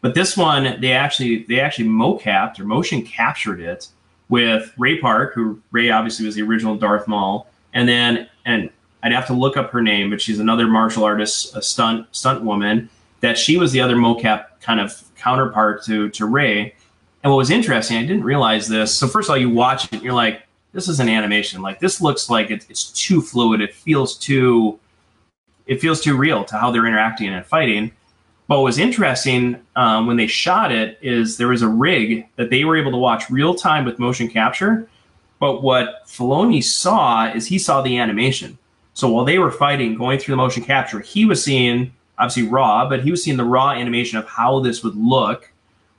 but this one they actually they actually mocapped or motion captured it with Ray Park, who Ray obviously was the original Darth Maul, and then and I'd have to look up her name, but she's another martial artist, a stunt stunt woman. That she was the other mocap kind of counterpart to to Ray. And what was interesting, I didn't realize this. So first of all, you watch it, and you're like, this is an animation. Like this looks like it, it's too fluid. It feels too, it feels too real to how they're interacting and fighting. But what was interesting um, when they shot it is there was a rig that they were able to watch real time with motion capture. But what Filoni saw is he saw the animation. So while they were fighting, going through the motion capture, he was seeing obviously raw, but he was seeing the raw animation of how this would look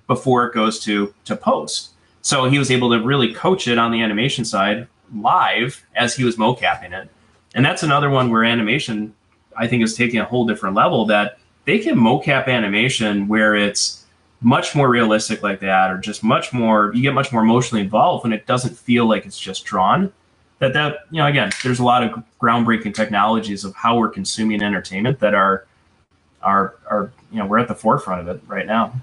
before it goes to to post. So he was able to really coach it on the animation side live as he was mocapping it. And that's another one where animation, I think, is taking a whole different level that they can mocap animation where it's much more realistic like that, or just much more, you get much more emotionally involved when it doesn't feel like it's just drawn. That, that, you know, again, there's a lot of groundbreaking technologies of how we're consuming entertainment that are, are, are, you know, we're at the forefront of it right now.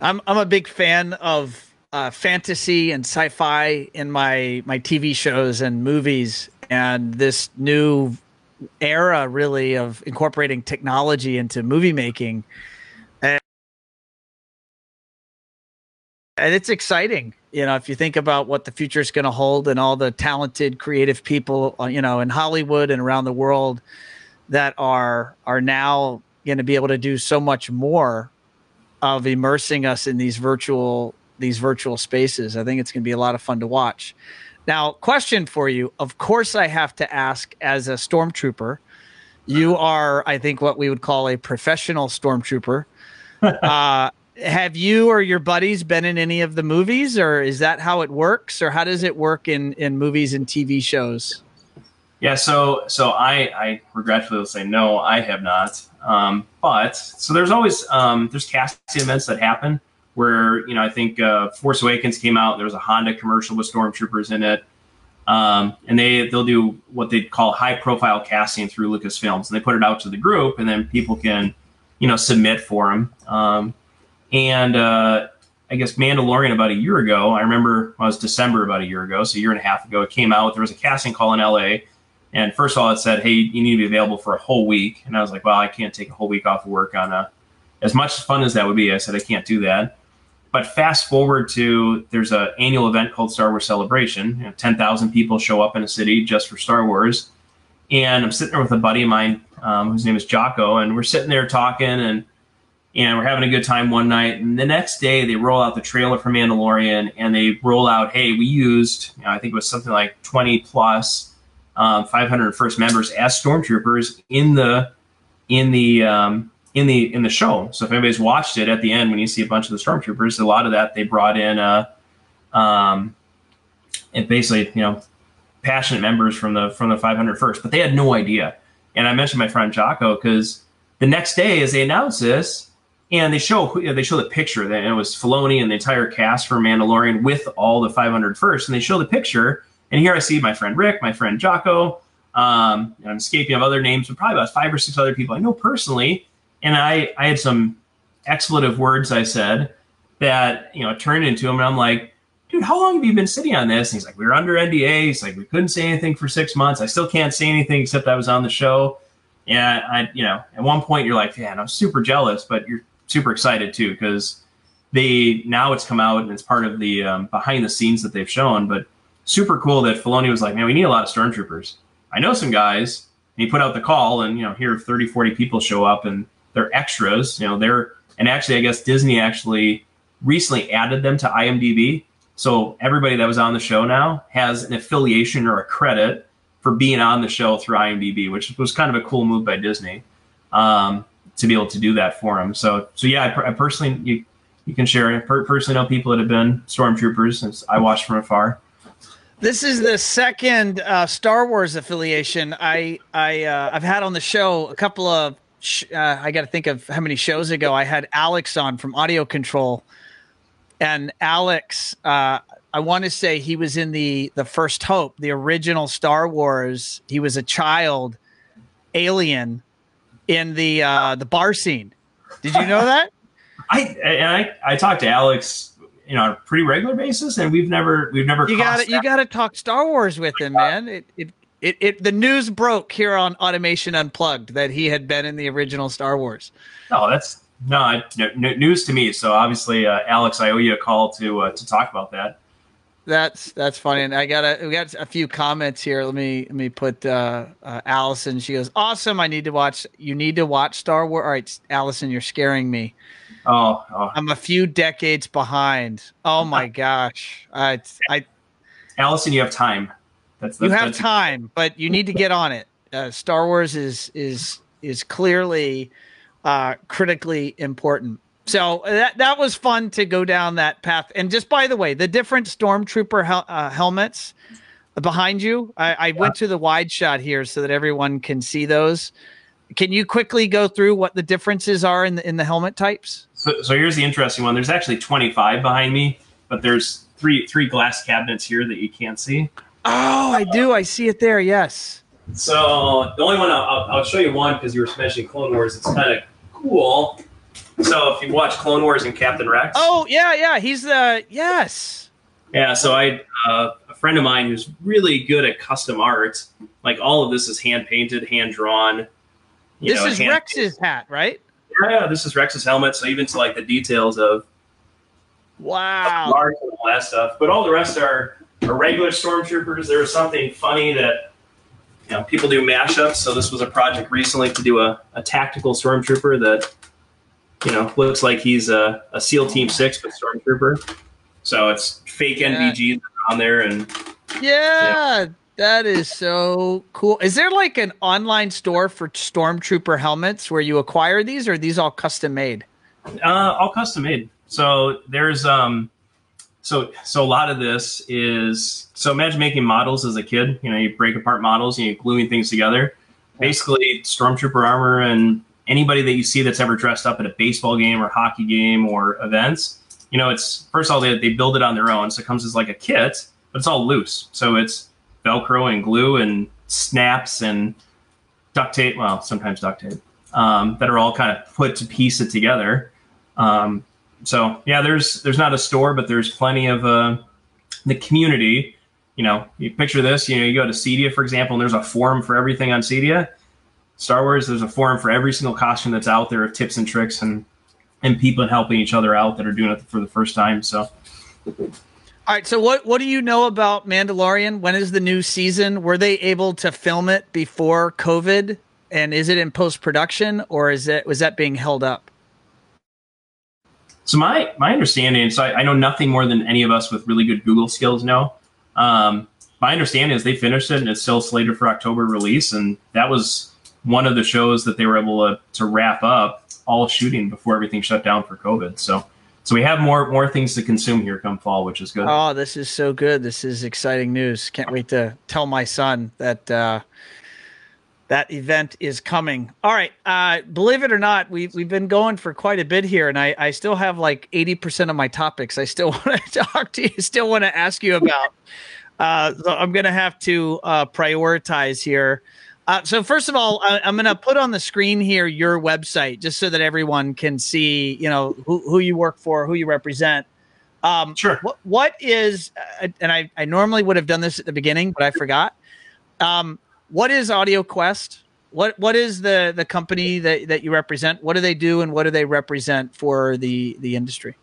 I'm, I'm a big fan of uh, fantasy and sci-fi in my my TV shows and movies, and this new era really of incorporating technology into movie making. And, it's exciting, you know, if you think about what the future is going to hold and all the talented, creative people, uh, you know, in Hollywood and around the world that are are now going to be able to do so much more of immersing us in these virtual these virtual spaces. I think it's going to be a lot of fun to watch. Now, question for you. Of course, I have to ask as a stormtrooper. You are, I think, what we would call a professional stormtrooper. uh, have you or your buddies been in any of the movies, or is that how it works, or how does it work in in movies and TV shows? Yeah, so so I I regretfully will say no, I have not. Um, but so there's always um, there's casting events that happen where you know I think uh, Force Awakens came out. There was a Honda commercial with stormtroopers in it, um, and they they'll do what they call high profile casting through Lucasfilms, and they put it out to the group, and then people can you know submit for them. Um, and uh, I guess Mandalorian about a year ago. I remember well, it was December about a year ago, so a year and a half ago. It came out. There was a casting call in LA. And first of all, it said, "Hey, you need to be available for a whole week." And I was like, "Well, I can't take a whole week off of work on a." As much fun as that would be, I said I can't do that. But fast forward to there's an annual event called Star Wars Celebration. You know, Ten thousand people show up in a city just for Star Wars, and I'm sitting there with a buddy of mine um, whose name is Jocko, and we're sitting there talking and and we're having a good time one night. And the next day, they roll out the trailer for Mandalorian, and they roll out, hey, we used, you know, I think it was something like 20 plus um, 501st members as stormtroopers in the in the um, in the in the show. So if anybody's watched it, at the end when you see a bunch of the stormtroopers, a lot of that they brought in, uh, um, and basically you know passionate members from the from the 501st, but they had no idea. And I mentioned my friend Jocko because the next day, as they announce this, and they show they show the picture that it was Filoni and the entire cast for Mandalorian with all the 501st, and they show the picture. And here I see my friend Rick, my friend Jocko. Um, I'm escaping of other names, but probably about five or six other people I know personally and I I had some expletive words I said that you know turned into him, and I'm like, dude, how long have you been sitting on this? And he's like, we were under NDA. He's like, we couldn't say anything for six months. I still can't say anything except I was on the show. And I, you know, at one point you're like, man, I'm super jealous, but you're super excited too because they now it's come out and it's part of the um, behind the scenes that they've shown. But super cool that Filoni was like, man, we need a lot of stormtroopers. I know some guys. And he put out the call, and you know, here 30, 40 people show up, and they're extras. You know, they're and actually, I guess Disney actually recently added them to IMDb. So everybody that was on the show now has an affiliation or a credit for being on the show through IMDb, which was kind of a cool move by Disney um, to be able to do that for them. So, so yeah, I, I personally you you can share. I per- personally know people that have been stormtroopers since I watched from afar. This is the second uh, Star Wars affiliation I I uh, I've had on the show. A couple of sh- uh, I got to think of how many shows ago I had Alex on from Audio Control, and Alex, uh, I want to say he was in the the First Hope, the original Star Wars. He was a child alien in the uh, the bar scene. Did you know that? I and I I talked to Alex, you know, on a pretty regular basis, and we've never we've never. You got to you got to talk Star Wars with him, man. It, it it it the news broke here on Automation Unplugged that he had been in the original Star Wars. Oh, that's no, no news to me. So obviously, uh, Alex, I owe you a call to uh, to talk about that. That's that's funny, and I got a we got a few comments here. Let me let me put uh, uh, Allison. She goes, "Awesome! I need to watch. You need to watch Star Wars." All right, Allison, you're scaring me. Oh, oh. I'm a few decades behind. Oh my gosh, I, I Allison, you have time. That's, that's you have that's, time, but you need to get on it. Uh, Star Wars is is is clearly uh, critically important. So that that was fun to go down that path. And just by the way, the different stormtrooper hel- uh, helmets behind you, I, I yeah. went to the wide shot here so that everyone can see those. Can you quickly go through what the differences are in the in the helmet types? So, so here's the interesting one. There's actually 25 behind me, but there's three three glass cabinets here that you can't see. Oh, I do. I see it there. Yes. So the only one I'll, I'll show you one because you were mentioning Clone Wars. It's kind of cool. So if you watch Clone Wars and Captain Rex. Oh yeah, yeah, he's the yes. Yeah, so I uh, a friend of mine who's really good at custom art. Like all of this is hand painted, hand drawn. This know, is Rex's hat, right? Yeah, this is Rex's helmet. So even to like the details of wow, art and all that stuff. But all the rest are, regular stormtroopers. There was something funny that you know, people do mashups. So this was a project recently to do a, a tactical stormtrooper that, you know, looks like he's a, a SEAL Team Six but stormtrooper. So it's fake yeah. NVG on there, and yeah, yeah, that is so cool. Is there like an online store for stormtrooper helmets where you acquire these, or are these all custom made? Uh, all custom made. So there's um so so a lot of this is so imagine making models as a kid. You know, you break apart models and you're gluing things together. Basically, stormtrooper armor and anybody that you see that's ever dressed up at a baseball game or hockey game or events. You know, it's first of all they, they build it on their own, so it comes as like a kit, but it's all loose. So it's Velcro and glue and snaps and duct tape. Well, sometimes duct tape um, that are all kind of put to piece it together. Um, so yeah, there's there's not a store, but there's plenty of uh, the community. You know, you picture this. You know, you go to Cedia, for example, and there's a forum for everything on Cedia. Star Wars, there's a forum for every single costume that's out there of tips and tricks and and people helping each other out that are doing it for the first time. So. All right. So what what do you know about Mandalorian? When is the new season? Were they able to film it before COVID? And is it in post production or is it was that being held up? So my my understanding, so I, I, know nothing more than any of us with really good Google skills know. Um, my understanding is they finished it and it's still slated for October release, and that was one of the shows that they were able to, to wrap up all shooting before everything shut down for COVID. So so we have more more things to consume here come fall, which is good. Oh, this is so good! This is exciting news. Can't wait to tell my son that uh, that event is coming. All right. Uh, believe it or not, we've, we've been going for quite a bit here, and I, I still have like 80% of my topics I still want to talk to you, still want to ask you about. Uh, so I'm going to have to uh, prioritize here. Uh, so first of all, I, am going to put on the screen here your website just so that everyone can see, you know, who, who you work for, who you represent. Um, sure. What, what is, uh, and I, I normally would have done this at the beginning, but I forgot. Um, what is Audio Quest? What what is the the company that, that you represent? What do they do, and what do they represent for the the industry?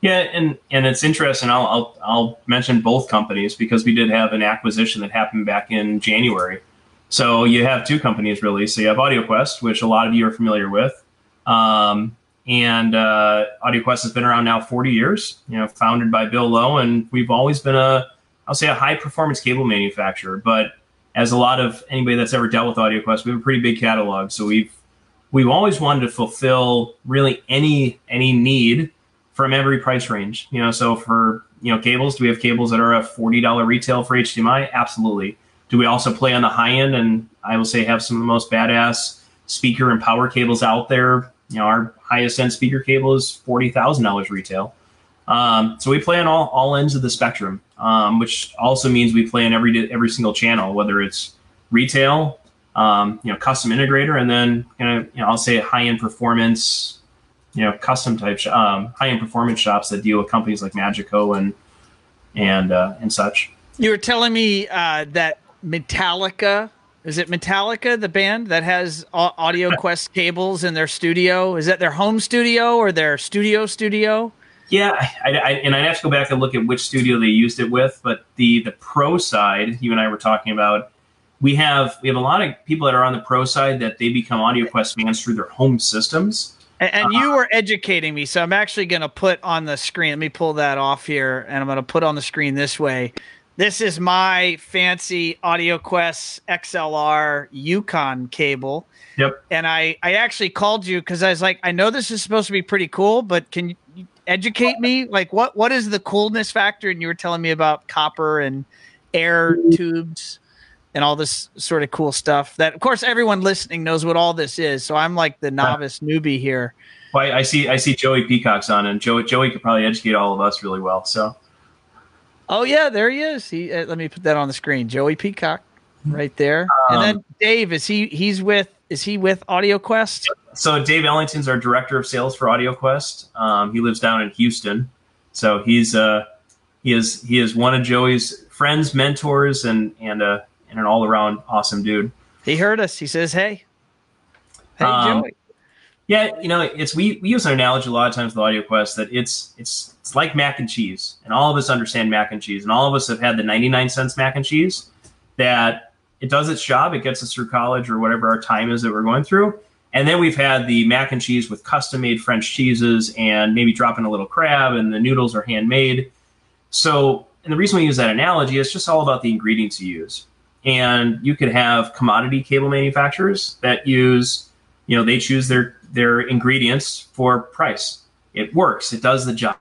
Yeah, and and it's interesting. I'll I'll, I'll mention both companies because we did have an acquisition that happened back in January. So you have two companies really. So you have AudioQuest, which a lot of you are familiar with, um, and uh, AudioQuest has been around now 40 years. You know, founded by Bill Low, and we've always been a I'll say a high performance cable manufacturer, but as a lot of anybody that's ever dealt with AudioQuest, we have a pretty big catalog. So we've we've always wanted to fulfill really any any need from every price range. You know, so for you know cables, do we have cables that are a forty dollar retail for HDMI? Absolutely. Do we also play on the high end? And I will say have some of the most badass speaker and power cables out there. You know, our highest end speaker cable is forty thousand dollars retail. Um, so we play on all, all ends of the spectrum, um, which also means we play in every every single channel, whether it's retail, um, you know, custom integrator, and then you know, you know I'll say high end performance, you know, custom type sh- um, high end performance shops that deal with companies like Magico and and uh, and such. You were telling me uh, that Metallica is it Metallica, the band that has Audio Quest cables in their studio? Is that their home studio or their studio studio? Yeah, I, I, and I'd have to go back and look at which studio they used it with. But the the pro side, you and I were talking about, we have we have a lot of people that are on the pro side that they become AudioQuest fans through their home systems. And, and you uh, were educating me, so I'm actually going to put on the screen. Let me pull that off here, and I'm going to put on the screen this way. This is my fancy AudioQuest XLR Yukon cable. Yep. And I, I actually called you because I was like, I know this is supposed to be pretty cool, but can you educate me? Like, what what is the coolness factor? And you were telling me about copper and air tubes and all this sort of cool stuff. That, of course, everyone listening knows what all this is. So I'm like the novice newbie here. Well, I see I see Joey Peacock's on, and Joey Joey could probably educate all of us really well. So. Oh yeah, there he is. He uh, let me put that on the screen. Joey Peacock, right there. Um, and then Dave is he? He's with is he with AudioQuest? So Dave Ellington's our director of sales for AudioQuest. Um, he lives down in Houston, so he's uh, he is he is one of Joey's friends, mentors, and and uh, and an all around awesome dude. He heard us. He says, "Hey, hey, um, Joey." Yeah, you know, it's we, we use an analogy a lot of times with AudioQuest that it's it's it's like mac and cheese, and all of us understand mac and cheese, and all of us have had the ninety nine cents mac and cheese that it does its job. It gets us through college or whatever our time is that we're going through. And then we've had the mac and cheese with custom made French cheeses and maybe dropping a little crab, and the noodles are handmade. So, and the reason we use that analogy is just all about the ingredients you use. And you could have commodity cable manufacturers that use, you know, they choose their their ingredients for price. It works. It does the job.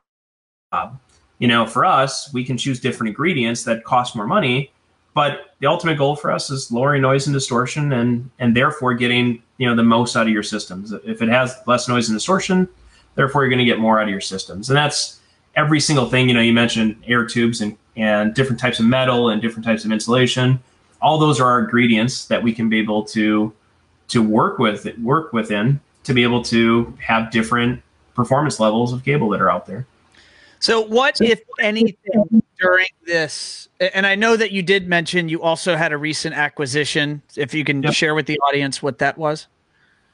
You know, for us, we can choose different ingredients that cost more money but the ultimate goal for us is lowering noise and distortion, and and therefore getting you know the most out of your systems. If it has less noise and distortion, therefore you're going to get more out of your systems, and that's every single thing. You know, you mentioned air tubes and and different types of metal and different types of insulation. All those are our ingredients that we can be able to to work with work within to be able to have different performance levels of cable that are out there. So, what, if anything, during this? And I know that you did mention you also had a recent acquisition. If you can yep. share with the audience what that was.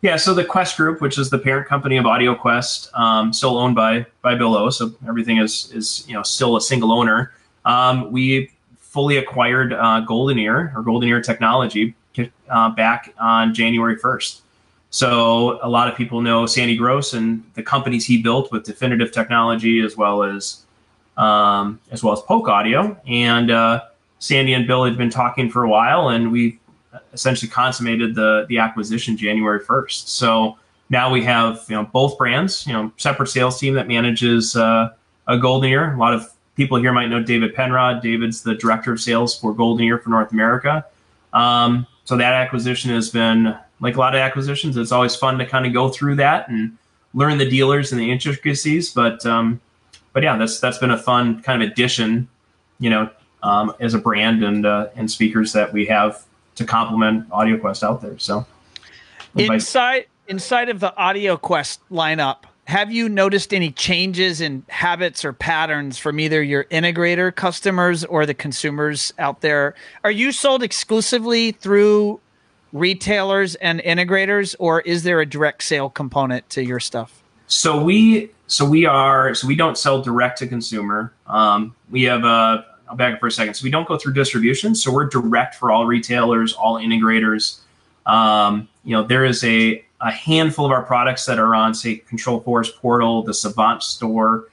Yeah, so the Quest Group, which is the parent company of AudioQuest, um, still owned by by Bill Low, so everything is is you know still a single owner. Um, we fully acquired uh, Golden Ear or Golden Ear Technology uh, back on January first. So a lot of people know Sandy Gross and the companies he built with Definitive Technology as well as um, as well as Polk Audio. And uh, Sandy and Bill had been talking for a while, and we essentially consummated the the acquisition January first. So now we have you know both brands, you know, separate sales team that manages uh, a Golden Ear. A lot of people here might know David Penrod. David's the director of sales for Golden Ear for North America. Um, so that acquisition has been like a lot of acquisitions, it's always fun to kind of go through that and learn the dealers and the intricacies. But um, but yeah, that's that's been a fun kind of addition, you know, um, as a brand and uh, and speakers that we have to complement AudioQuest out there. So inside inside of the AudioQuest lineup, have you noticed any changes in habits or patterns from either your integrator customers or the consumers out there? Are you sold exclusively through retailers and integrators, or is there a direct sale component to your stuff? So we so we are so we don't sell direct to consumer. Um, we have a I'll back up for a second. So we don't go through distribution. So we're direct for all retailers, all integrators. Um, you know, there is a a handful of our products that are on, say, Control4 Portal, the Savant Store.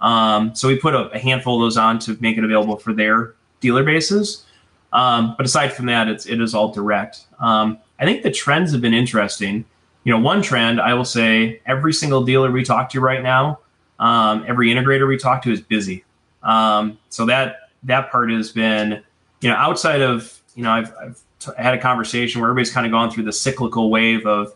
Um, so we put a, a, handful of those on to make it available for their dealer bases. Um, but aside from that, it's it is all direct. Um, I think the trends have been interesting. You know, one trend I will say every single dealer we talk to right now, um, every integrator we talk to is busy. Um, so that that part has been, you know, outside of you know, I've, I've t- had a conversation where everybody's kind of gone through the cyclical wave of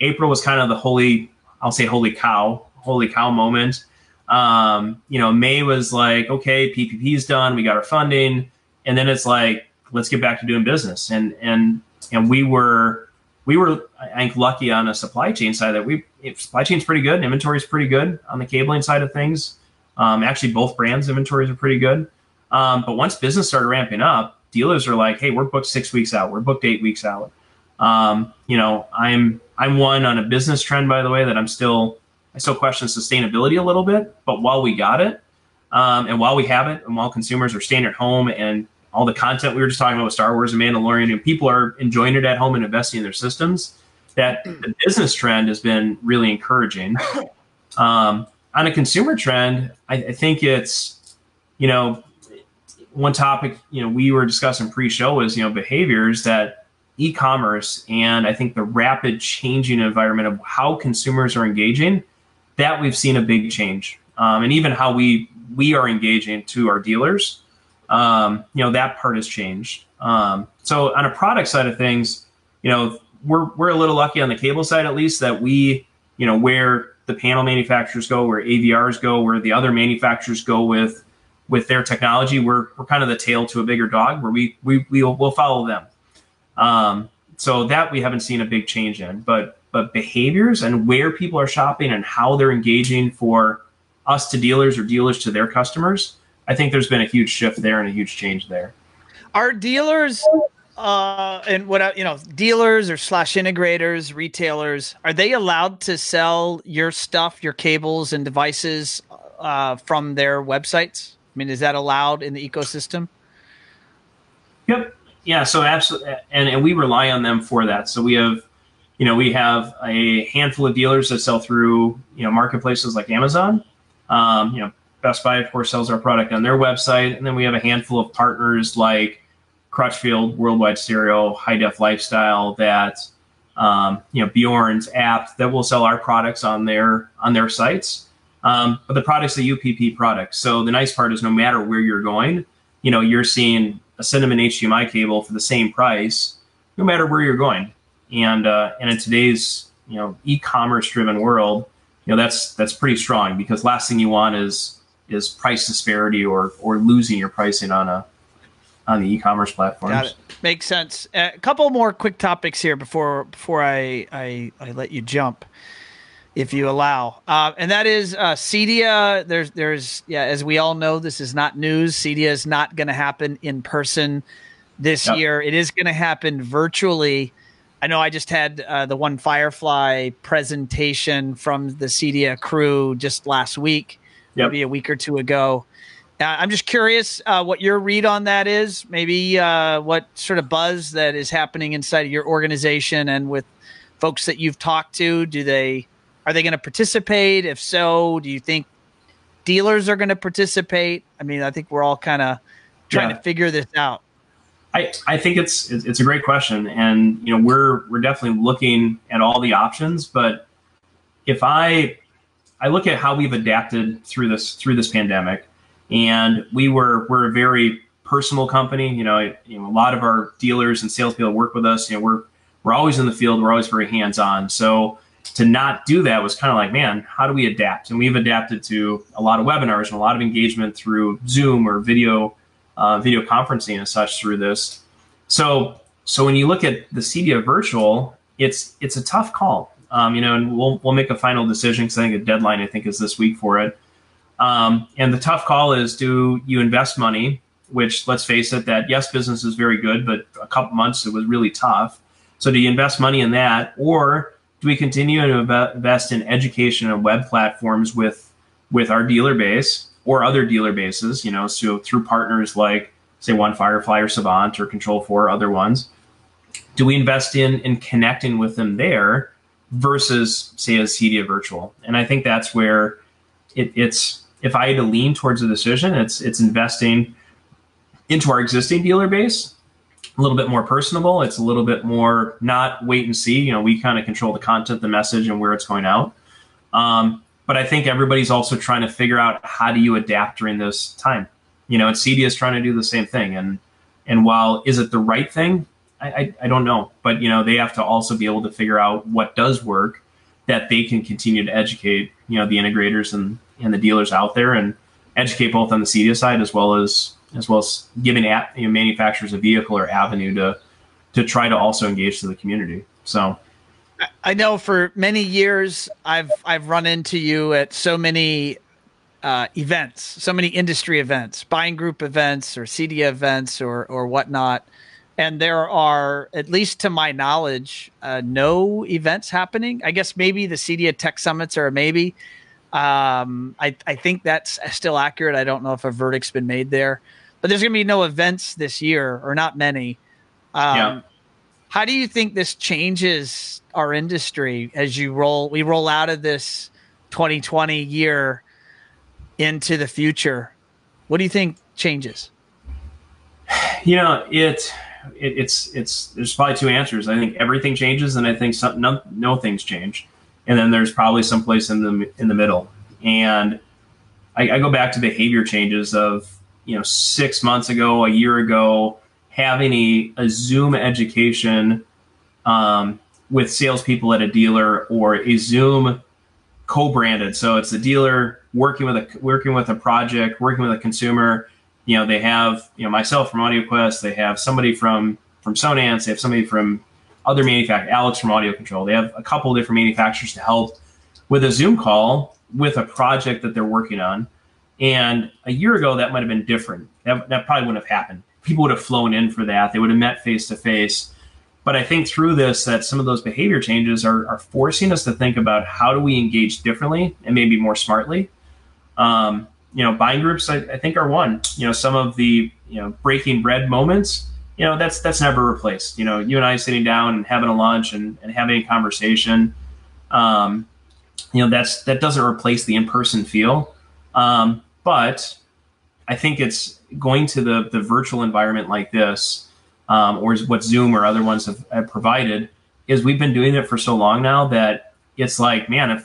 April was kind of the holy, I'll say holy cow, holy cow moment. Um, you know, May was like, okay, PPP's done, we got our funding, and then it's like, let's get back to doing business. And and and we were we were I think lucky on a supply chain side that we supply chain's pretty good, inventory is pretty good on the cabling side of things. Um, actually, both brands' inventories are pretty good. Um, but once business started ramping up, dealers are like, hey, we're booked six weeks out, we're booked eight weeks out. Um, you know, I'm I'm one on a business trend, by the way, that I'm still I still question sustainability a little bit. But while we got it, um, and while we have it, and while consumers are staying at home, and all the content we were just talking about with Star Wars and Mandalorian, and people are enjoying it at home and investing in their systems, that the business trend has been really encouraging. Um, on a consumer trend, I, I think it's you know one topic you know we were discussing pre-show was you know behaviors that e-commerce and I think the rapid changing environment of how consumers are engaging, that we've seen a big change. Um, and even how we we are engaging to our dealers, um, you know, that part has changed. Um, so on a product side of things, you know, we're we're a little lucky on the cable side at least that we, you know, where the panel manufacturers go, where AVRs go, where the other manufacturers go with with their technology, we're we're kind of the tail to a bigger dog where we we we'll, we'll follow them. Um, so that we haven't seen a big change in, but but behaviors and where people are shopping and how they're engaging for us to dealers or dealers to their customers, I think there's been a huge shift there and a huge change there. Are dealers uh, and what you know, dealers or slash integrators, retailers, are they allowed to sell your stuff, your cables and devices uh, from their websites? I mean, is that allowed in the ecosystem? Yep yeah, so absolutely, and, and we rely on them for that. So we have, you know, we have a handful of dealers that sell through, you know, marketplaces like Amazon. Um, you know, Best Buy, of course, sells our product on their website, and then we have a handful of partners like Crutchfield, Worldwide Stereo, High Def Lifestyle that, um, you know, Bjorn's app that will sell our products on their on their sites. Um, but the product's a UPP product, so the nice part is no matter where you're going, you know, you're seeing a Cinnamon HDMI cable for the same price, no matter where you're going. And uh, and in today's you know e-commerce driven world, you know that's that's pretty strong because last thing you want is is price disparity or or losing your pricing on a on the e-commerce platforms. Got it. Makes sense. Uh, a couple more quick topics here before before I I, I let you jump if you allow. Uh, and that is uh, Cedia. There's, there's, yeah, as we all know, this is not news. Cedia is not going to happen in person this yep. year. It is going to happen virtually. I know I just had uh, the one Firefly presentation from the Cedia crew just last week, yep. maybe a week or two ago. Uh, I'm just curious uh, what your read on that is. Maybe uh, what sort of buzz that is happening inside of your organization and with folks that you've talked to. Do they are they going to participate? If so, do you think dealers are going to participate? I mean, I think we're all kind of trying yeah. to figure this out. I, I think it's it's a great question, and you know we're we're definitely looking at all the options. But if I I look at how we've adapted through this through this pandemic, and we were we're a very personal company. You know, you know a lot of our dealers and salespeople work with us. You know, we're we're always in the field. We're always very hands on. So to not do that was kind of like, man, how do we adapt? And we've adapted to a lot of webinars and a lot of engagement through Zoom or video, uh, video conferencing and such through this. So, so when you look at the CEDIA virtual, it's it's a tough call. Um, you know, and we'll we'll make a final decision because I think a deadline I think is this week for it. Um, and the tough call is: do you invest money? Which, let's face it, that yes, business is very good, but a couple months it was really tough. So, do you invest money in that, or do we continue to invest in education and web platforms with with our dealer base or other dealer bases? You know, so through partners like say One Firefly or Savant or Control Four, or other ones. Do we invest in in connecting with them there versus say a CEDIA virtual? And I think that's where it, it's if I had to lean towards a decision, it's it's investing into our existing dealer base a little bit more personable. It's a little bit more not wait and see. You know, we kind of control the content, the message, and where it's going out. Um, but I think everybody's also trying to figure out how do you adapt during this time. You know, and CEDIA is trying to do the same thing. And and while is it the right thing, I, I, I don't know. But you know, they have to also be able to figure out what does work that they can continue to educate, you know, the integrators and, and the dealers out there and educate both on the CEDIA side as well as as well as giving you know, manufacturers a vehicle or avenue to to try to also engage to the community. So I know for many years I've I've run into you at so many uh, events, so many industry events, buying group events or CEDIA events or or whatnot. And there are, at least to my knowledge, uh, no events happening. I guess maybe the CEDIA Tech Summits are a maybe. Um, I, I think that's still accurate. I don't know if a verdict's been made there but there's going to be no events this year or not many. Um, yeah. How do you think this changes our industry as you roll? We roll out of this 2020 year into the future. What do you think changes? You know, it, it it's it's there's probably two answers. I think everything changes, and I think some no, no things change, and then there's probably some place in the in the middle. And I, I go back to behavior changes of you know six months ago, a year ago, having a, a Zoom education um, with salespeople at a dealer or a Zoom co-branded. So it's the dealer working with a working with a project, working with a consumer. You know, they have you know myself from AudioQuest. They have somebody from from Sonance. They have somebody from other manufacturers. Alex from Audio Control. They have a couple different manufacturers to help with a Zoom call with a project that they're working on. And a year ago, that might have been different. That, that probably wouldn't have happened. People would have flown in for that. They would have met face to face. But I think through this, that some of those behavior changes are, are forcing us to think about how do we engage differently and maybe more smartly. Um, you know, buying groups, I, I think, are one. You know, some of the you know breaking bread moments. You know, that's that's never replaced. You know, you and I sitting down and having a lunch and, and having a conversation. Um, you know, that's that doesn't replace the in person feel. Um, but I think it's going to the, the virtual environment like this, um, or what Zoom or other ones have, have, provided, is we've been doing it for so long now that it's like, man, if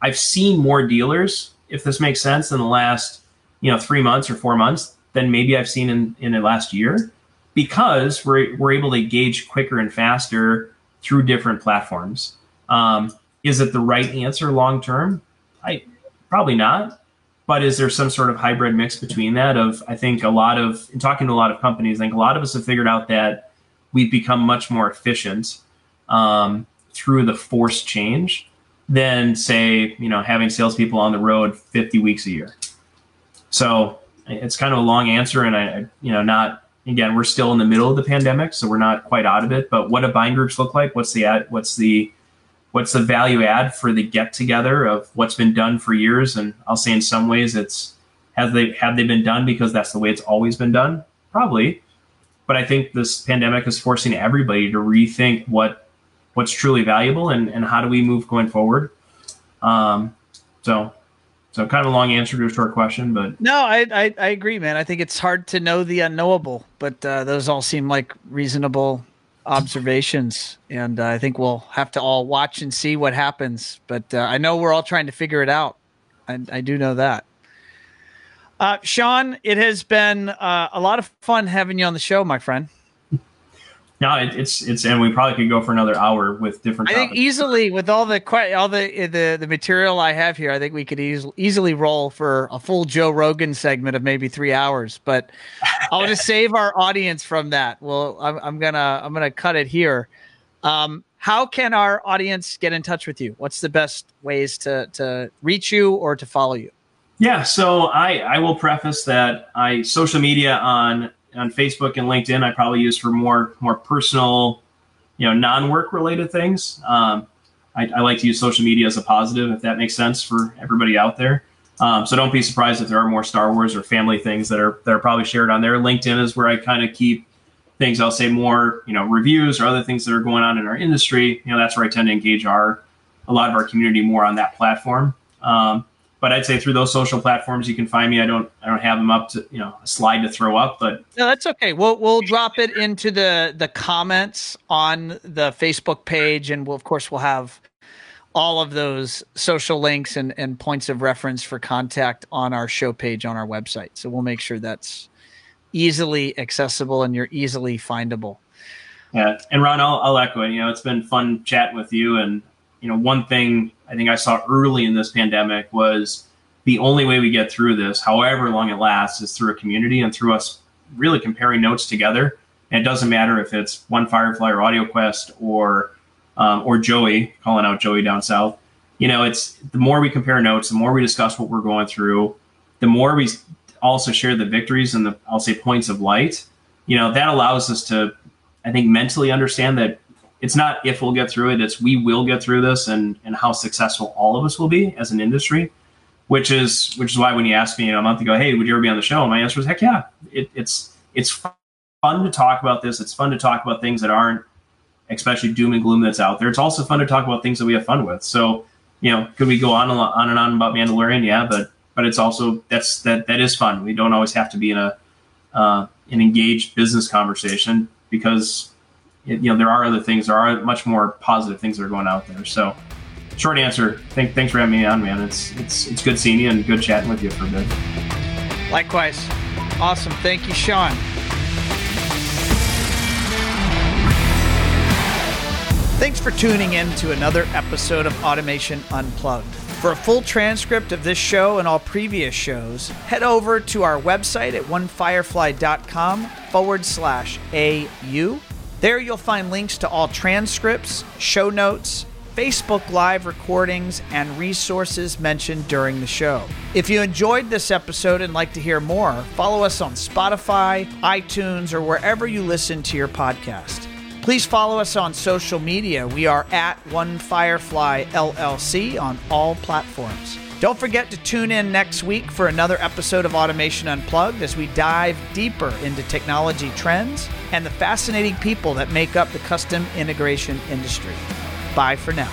I've seen more dealers, if this makes sense, in the last you know three months or four months than maybe I've seen in, in the last year, because we're we're able to gauge quicker and faster through different platforms. Um, is it the right answer long term? I probably not but is there some sort of hybrid mix between that of i think a lot of in talking to a lot of companies i think a lot of us have figured out that we've become much more efficient um, through the forced change than say you know having salespeople on the road 50 weeks a year. So it's kind of a long answer and i you know not again we're still in the middle of the pandemic so we're not quite out of it but what do buying groups look like? What's the what's the what's the value add for the get together of what's been done for years? And i'll say in some ways it's have they have they been done because that's the way it's always been done? Probably. But i think this pandemic is forcing everybody to rethink what what's truly valuable and, and how do we move going forward um, so so kind of a long answer to a short question but no i i, I agree man i think it's hard to know the unknowable but uh, those all seem like reasonable observations, and uh, I think we'll have to all watch and see what happens. But uh, I know we're all trying to figure it out. I, I do know that. Uh, Sean, it has been uh, a lot of fun having you on the show, my friend. No, it, it's it's and we probably could go for another hour with different. I think easily with all the all the the the material I have here, I think we could easily easily roll for a full Joe Rogan segment of maybe three hours. But I'll just save our audience from that. Well, I'm, I'm gonna I'm gonna cut it here. Um, how can our audience get in touch with you? What's the best ways to to reach you or to follow you? Yeah, so I I will preface that I social media on on Facebook and LinkedIn I probably use for more more personal, you know, non-work related things. Um, I, I, like to use social media as a positive, if that makes sense for everybody out there. Um, so don't be surprised if there are more Star Wars or family things that are that are probably shared on there. LinkedIn is where I kind of keep things. I'll say more, you know, reviews or other things that are going on in our industry. You know, that's where I tend to engage our a lot of our community more on that platform. Um, but I'd say through those social platforms you can find me. I don't I don't have them up to you know a slide to throw up, but no, that's okay. We'll we'll drop it into the the comments on the Facebook page, and we'll of course we'll have all of those social links and, and points of reference for contact on our show page on our website. So we'll make sure that's easily accessible and you're easily findable. Yeah, and Ron, I'll, I'll echo it. You know, it's been fun chatting with you, and you know, one thing I think I saw early in this pandemic was the only way we get through this, however long it lasts, is through a community and through us really comparing notes together. And it doesn't matter if it's one Firefly or AudioQuest or um, or Joey calling out Joey down south. You know, it's the more we compare notes, the more we discuss what we're going through, the more we also share the victories and the I'll say points of light. You know, that allows us to, I think, mentally understand that it's not if we'll get through it, it's we will get through this and and how successful all of us will be as an industry. Which is which is why when you asked me a month ago, hey, would you ever be on the show? My answer was heck yeah. It, it's it's fun to talk about this. It's fun to talk about things that aren't especially doom and gloom that's out there. It's also fun to talk about things that we have fun with. So, you know, could we go on and on and on about Mandalorian? Yeah, but but it's also that's that that is fun. We don't always have to be in a uh, an engaged business conversation because it, you know, there are other things. There are much more positive things that are going out there. So, short answer. Thank, thanks for having me on, man. It's it's it's good seeing you and good chatting with you for a bit. Likewise. Awesome. Thank you, Sean. Thanks for tuning in to another episode of Automation Unplugged. For a full transcript of this show and all previous shows, head over to our website at onefirefly.com forward slash AU there you'll find links to all transcripts, show notes, Facebook Live recordings, and resources mentioned during the show. If you enjoyed this episode and like to hear more, follow us on Spotify, iTunes, or wherever you listen to your podcast. Please follow us on social media. We are at One Firefly LLC on all platforms. Don't forget to tune in next week for another episode of Automation Unplugged as we dive deeper into technology trends and the fascinating people that make up the custom integration industry. Bye for now.